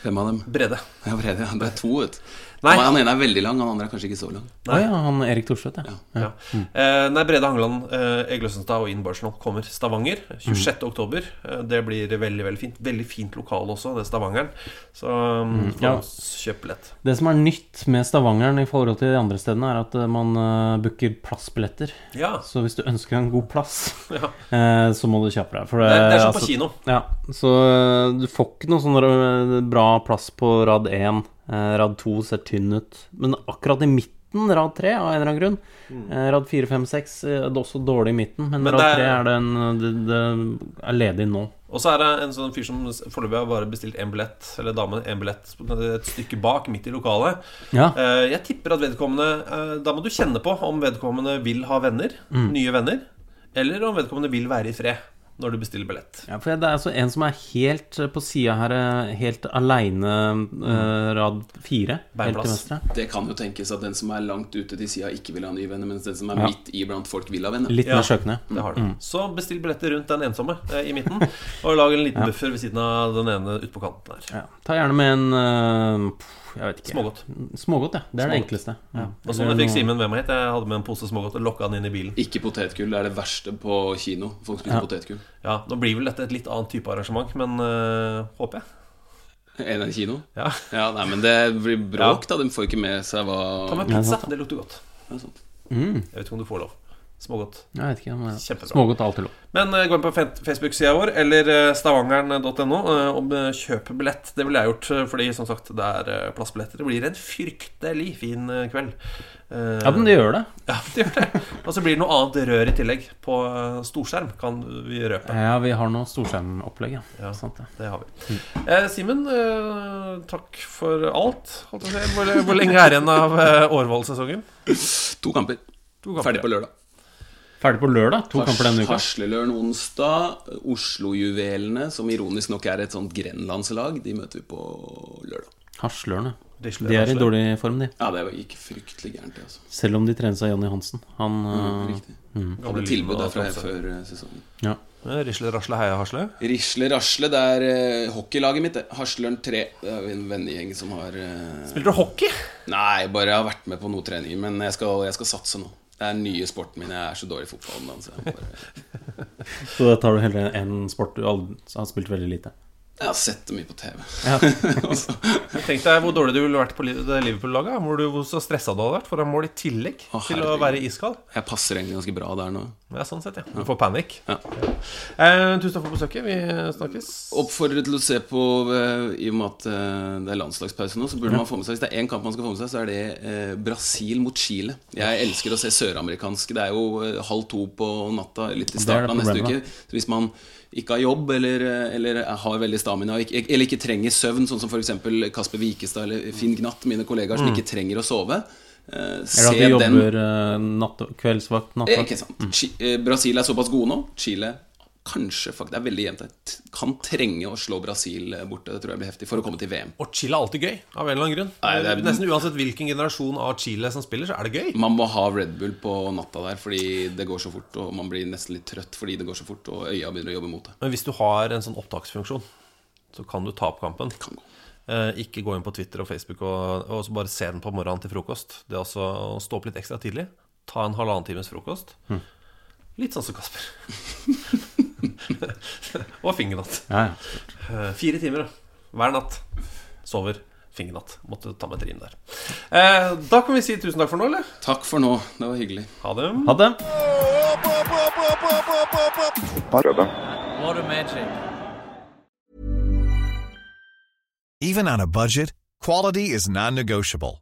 Hvem av dem? Brede. Ja, Brede. Ja. Det er to, vet du. Nei. Han ene er veldig lang, han andre er kanskje ikke så lang. Nei, ja, han Erik Thorstvedt, ja. Ja. Eh, nei, Brede Hangeland, eh, Egil og Inn Barsenholt kommer Stavanger 26. oktober. Eh, det blir veldig veldig fint. Veldig fint lokal også, det Stavangeren. Så um, får ja. man kjøpe billett. Det som er nytt med Stavangeren i forhold til de andre stedene, er at eh, man uh, booker plassbilletter. Ja. Så hvis du ønsker en god plass, Ja. eh, så må du kjøpe deg. For Det er- det er som på kino. Ja, så eh, du får ikke noe sånn eh, bra plass på rad 1. Eh, rad 2 ser tynn ut. Men akkurat i midten, rad 3, av en eller annen grunn. Mm. rad 4, 5, 6 eh, det er også dårlig i midten, men, Men rad er- 3 er det, en, det, det er ledig nå. Og så er det en sånn fyr som foreløpig har bare bestilt én billett, eller dame, én billett et stykke bak, midt i lokalet. Ja. Eh, Jeg tipper at vedkommende eh, Da må du kjenne på om vedkommende vil ha venner, Mm. nye venner, eller om vedkommende vil være i fred når du bestiller billett. Ja, for det er altså en som er helt eh, på sida her, eh, helt aleine, eh, rad 4, helt til Beinplass. venstre. Det kan jo tenkes at den som er langt ute til sida, ikke vil ha nye venner, mens den som er Ja. midt iblant folk, vil ha venner. Litt mer søkende. Det har du. Mm. Så bestill billetter rundt den ensomme eh, i midten, og lag en liten Ja. buffer ved siden av den ene ute på kanten her. Ja. Ta gjerne med en uh, Jeg vet ikke. Smågodt. Smågodt, ja. Det er det enkleste. Ja. Og som jeg fikk Simen med meg hit, jeg hadde med en pose smågodt og lokka han inn i bilen. Ikke potetgull. Det er det verste på kino. Folk spiser Ja. potetgull. Ja, Nå blir vel dette et litt annet type arrangement, men øh, håper jeg. En enn kino? Ja. ja. Nei, men det blir bråk, da. De får ikke med seg hva Ta med pizza. Det lukter godt. Sant. Mm. Jeg vet ikke om du får lov. Smågodt. Jeg vet ikke om. Kjempebra. Smågodt er alltid lov. Men uh, gå inn på Facebook-sida vår eller eh, stavangeren.no uh, og eh, kjøp billett. Det ville jeg gjort, fordi som sagt, det er plassbilletter. Det blir en fryktelig fin kveld. Ja, men det gjør det. Ja, det gjør det. Og så blir det noe annet rør i tillegg. På storskjerm, kan vi røpe. Ja, vi har noe storskjermopplegg, ja. Ja, Sant det. det har vi. Eh, Simen, eh, takk for alt. Hvor, hvor lenge er igjen av eh, Årvoll-sesongen? To kamper. To kamper, Ferdig på lørdag. Ferdig på lørdag? To kamper denne uka? Hasleløren onsdag. Oslo-juvelene, som ironisk nok er et sånt grenlandslag, de møter vi på lørdag. Haslørene. Rislør, De er i dårlig form, de. Ja, det gikk fryktelig gærent, det, altså. Selv om de trener seg Jonny Hansen. Han Mm, eh, riktig. mm. Hadde tilbud derfra før eh, sesongen. Ja. Risle, rasle, heia, hasle. Risle Rasle, det er uh, hockeylaget mitt. det. Hasløren 3. Det er en vennegjeng som har uh... Spiller du hockey? Nei, bare jeg har vært med på noen treninger. Men jeg skal, jeg skal satse nå. Det er nye sporten min. Jeg er så dårlig i fotball. Så bare, Så da tar du heller en sport du har spilt veldig lite. Jeg har sett det mye på TV. Ja. Tenk deg hvor dårlig du ville vært på Liverpool-laget. Hvor, du- hvor så stressa du hadde vært foran mål i tillegg Å, til å være iskald. Jeg passer egentlig ganske bra der nå. Ja, sånn sett, ja. Du får panikk. Ja. Eh, tusen takk for besøket. Vi snakkes. Oppfordrer til å se på eh, I og med at eh, det er landslagspause nå, så burde Ja. man få med seg Hvis det er én kamp man skal få med seg, så er det eh, Brasil mot Chile. Jeg elsker å se søramerikanske. Det er jo eh, halv to på natta, litt i starten av neste uke. Så hvis man ikke har jobb, eller, eller har veldig stamina, eller ikke trenger søvn, sånn som f.eks. Kasper Wikestad eller Finn Gnatt, mine kollegaer som Mm. ikke trenger å sove, eh, Eller at de jobber den. natt, kveldsvakt, Eh, nattvakt. Ikke sant. Chi- eh, Brasil er såpass gode nå. Chile kanskje faktisk, Det er veldig jevnt. Kan trenge å slå Brasil eh, borte. Det tror jeg blir heftig for å komme til VM. Og Chile er alltid gøy, av en eller annen grunn. Nei, det er- Nesten uansett hvilken generasjon av Chile som spiller, så er det gøy. Man må ha Red Bull på natta der fordi det går så fort, og man blir nesten litt trøtt fordi det går så fort, og øya begynner å jobbe mot det. Men hvis du har en sånn opptaksfunksjon, så kan du ta opp kampen. Kan gå. Eh, ikke gå inn på Twitter og Facebook og, og så bare se den på morgenen til frokost. Det er også å stå opp litt ekstra tidlig. Ta en halvannen times frokost. Mm. Litt sånn som Kasper. og fingernatt. Ja, ja. Eh, fire timer hver natt. Sover. Fingernatt. Måtte ta med et der. Eh, da kan vi si tusen takk for nå, eller? Takk for nå. Det var hyggelig. Ha det. Ha det. What a magic. Even on a budget, quality is non-negotiable.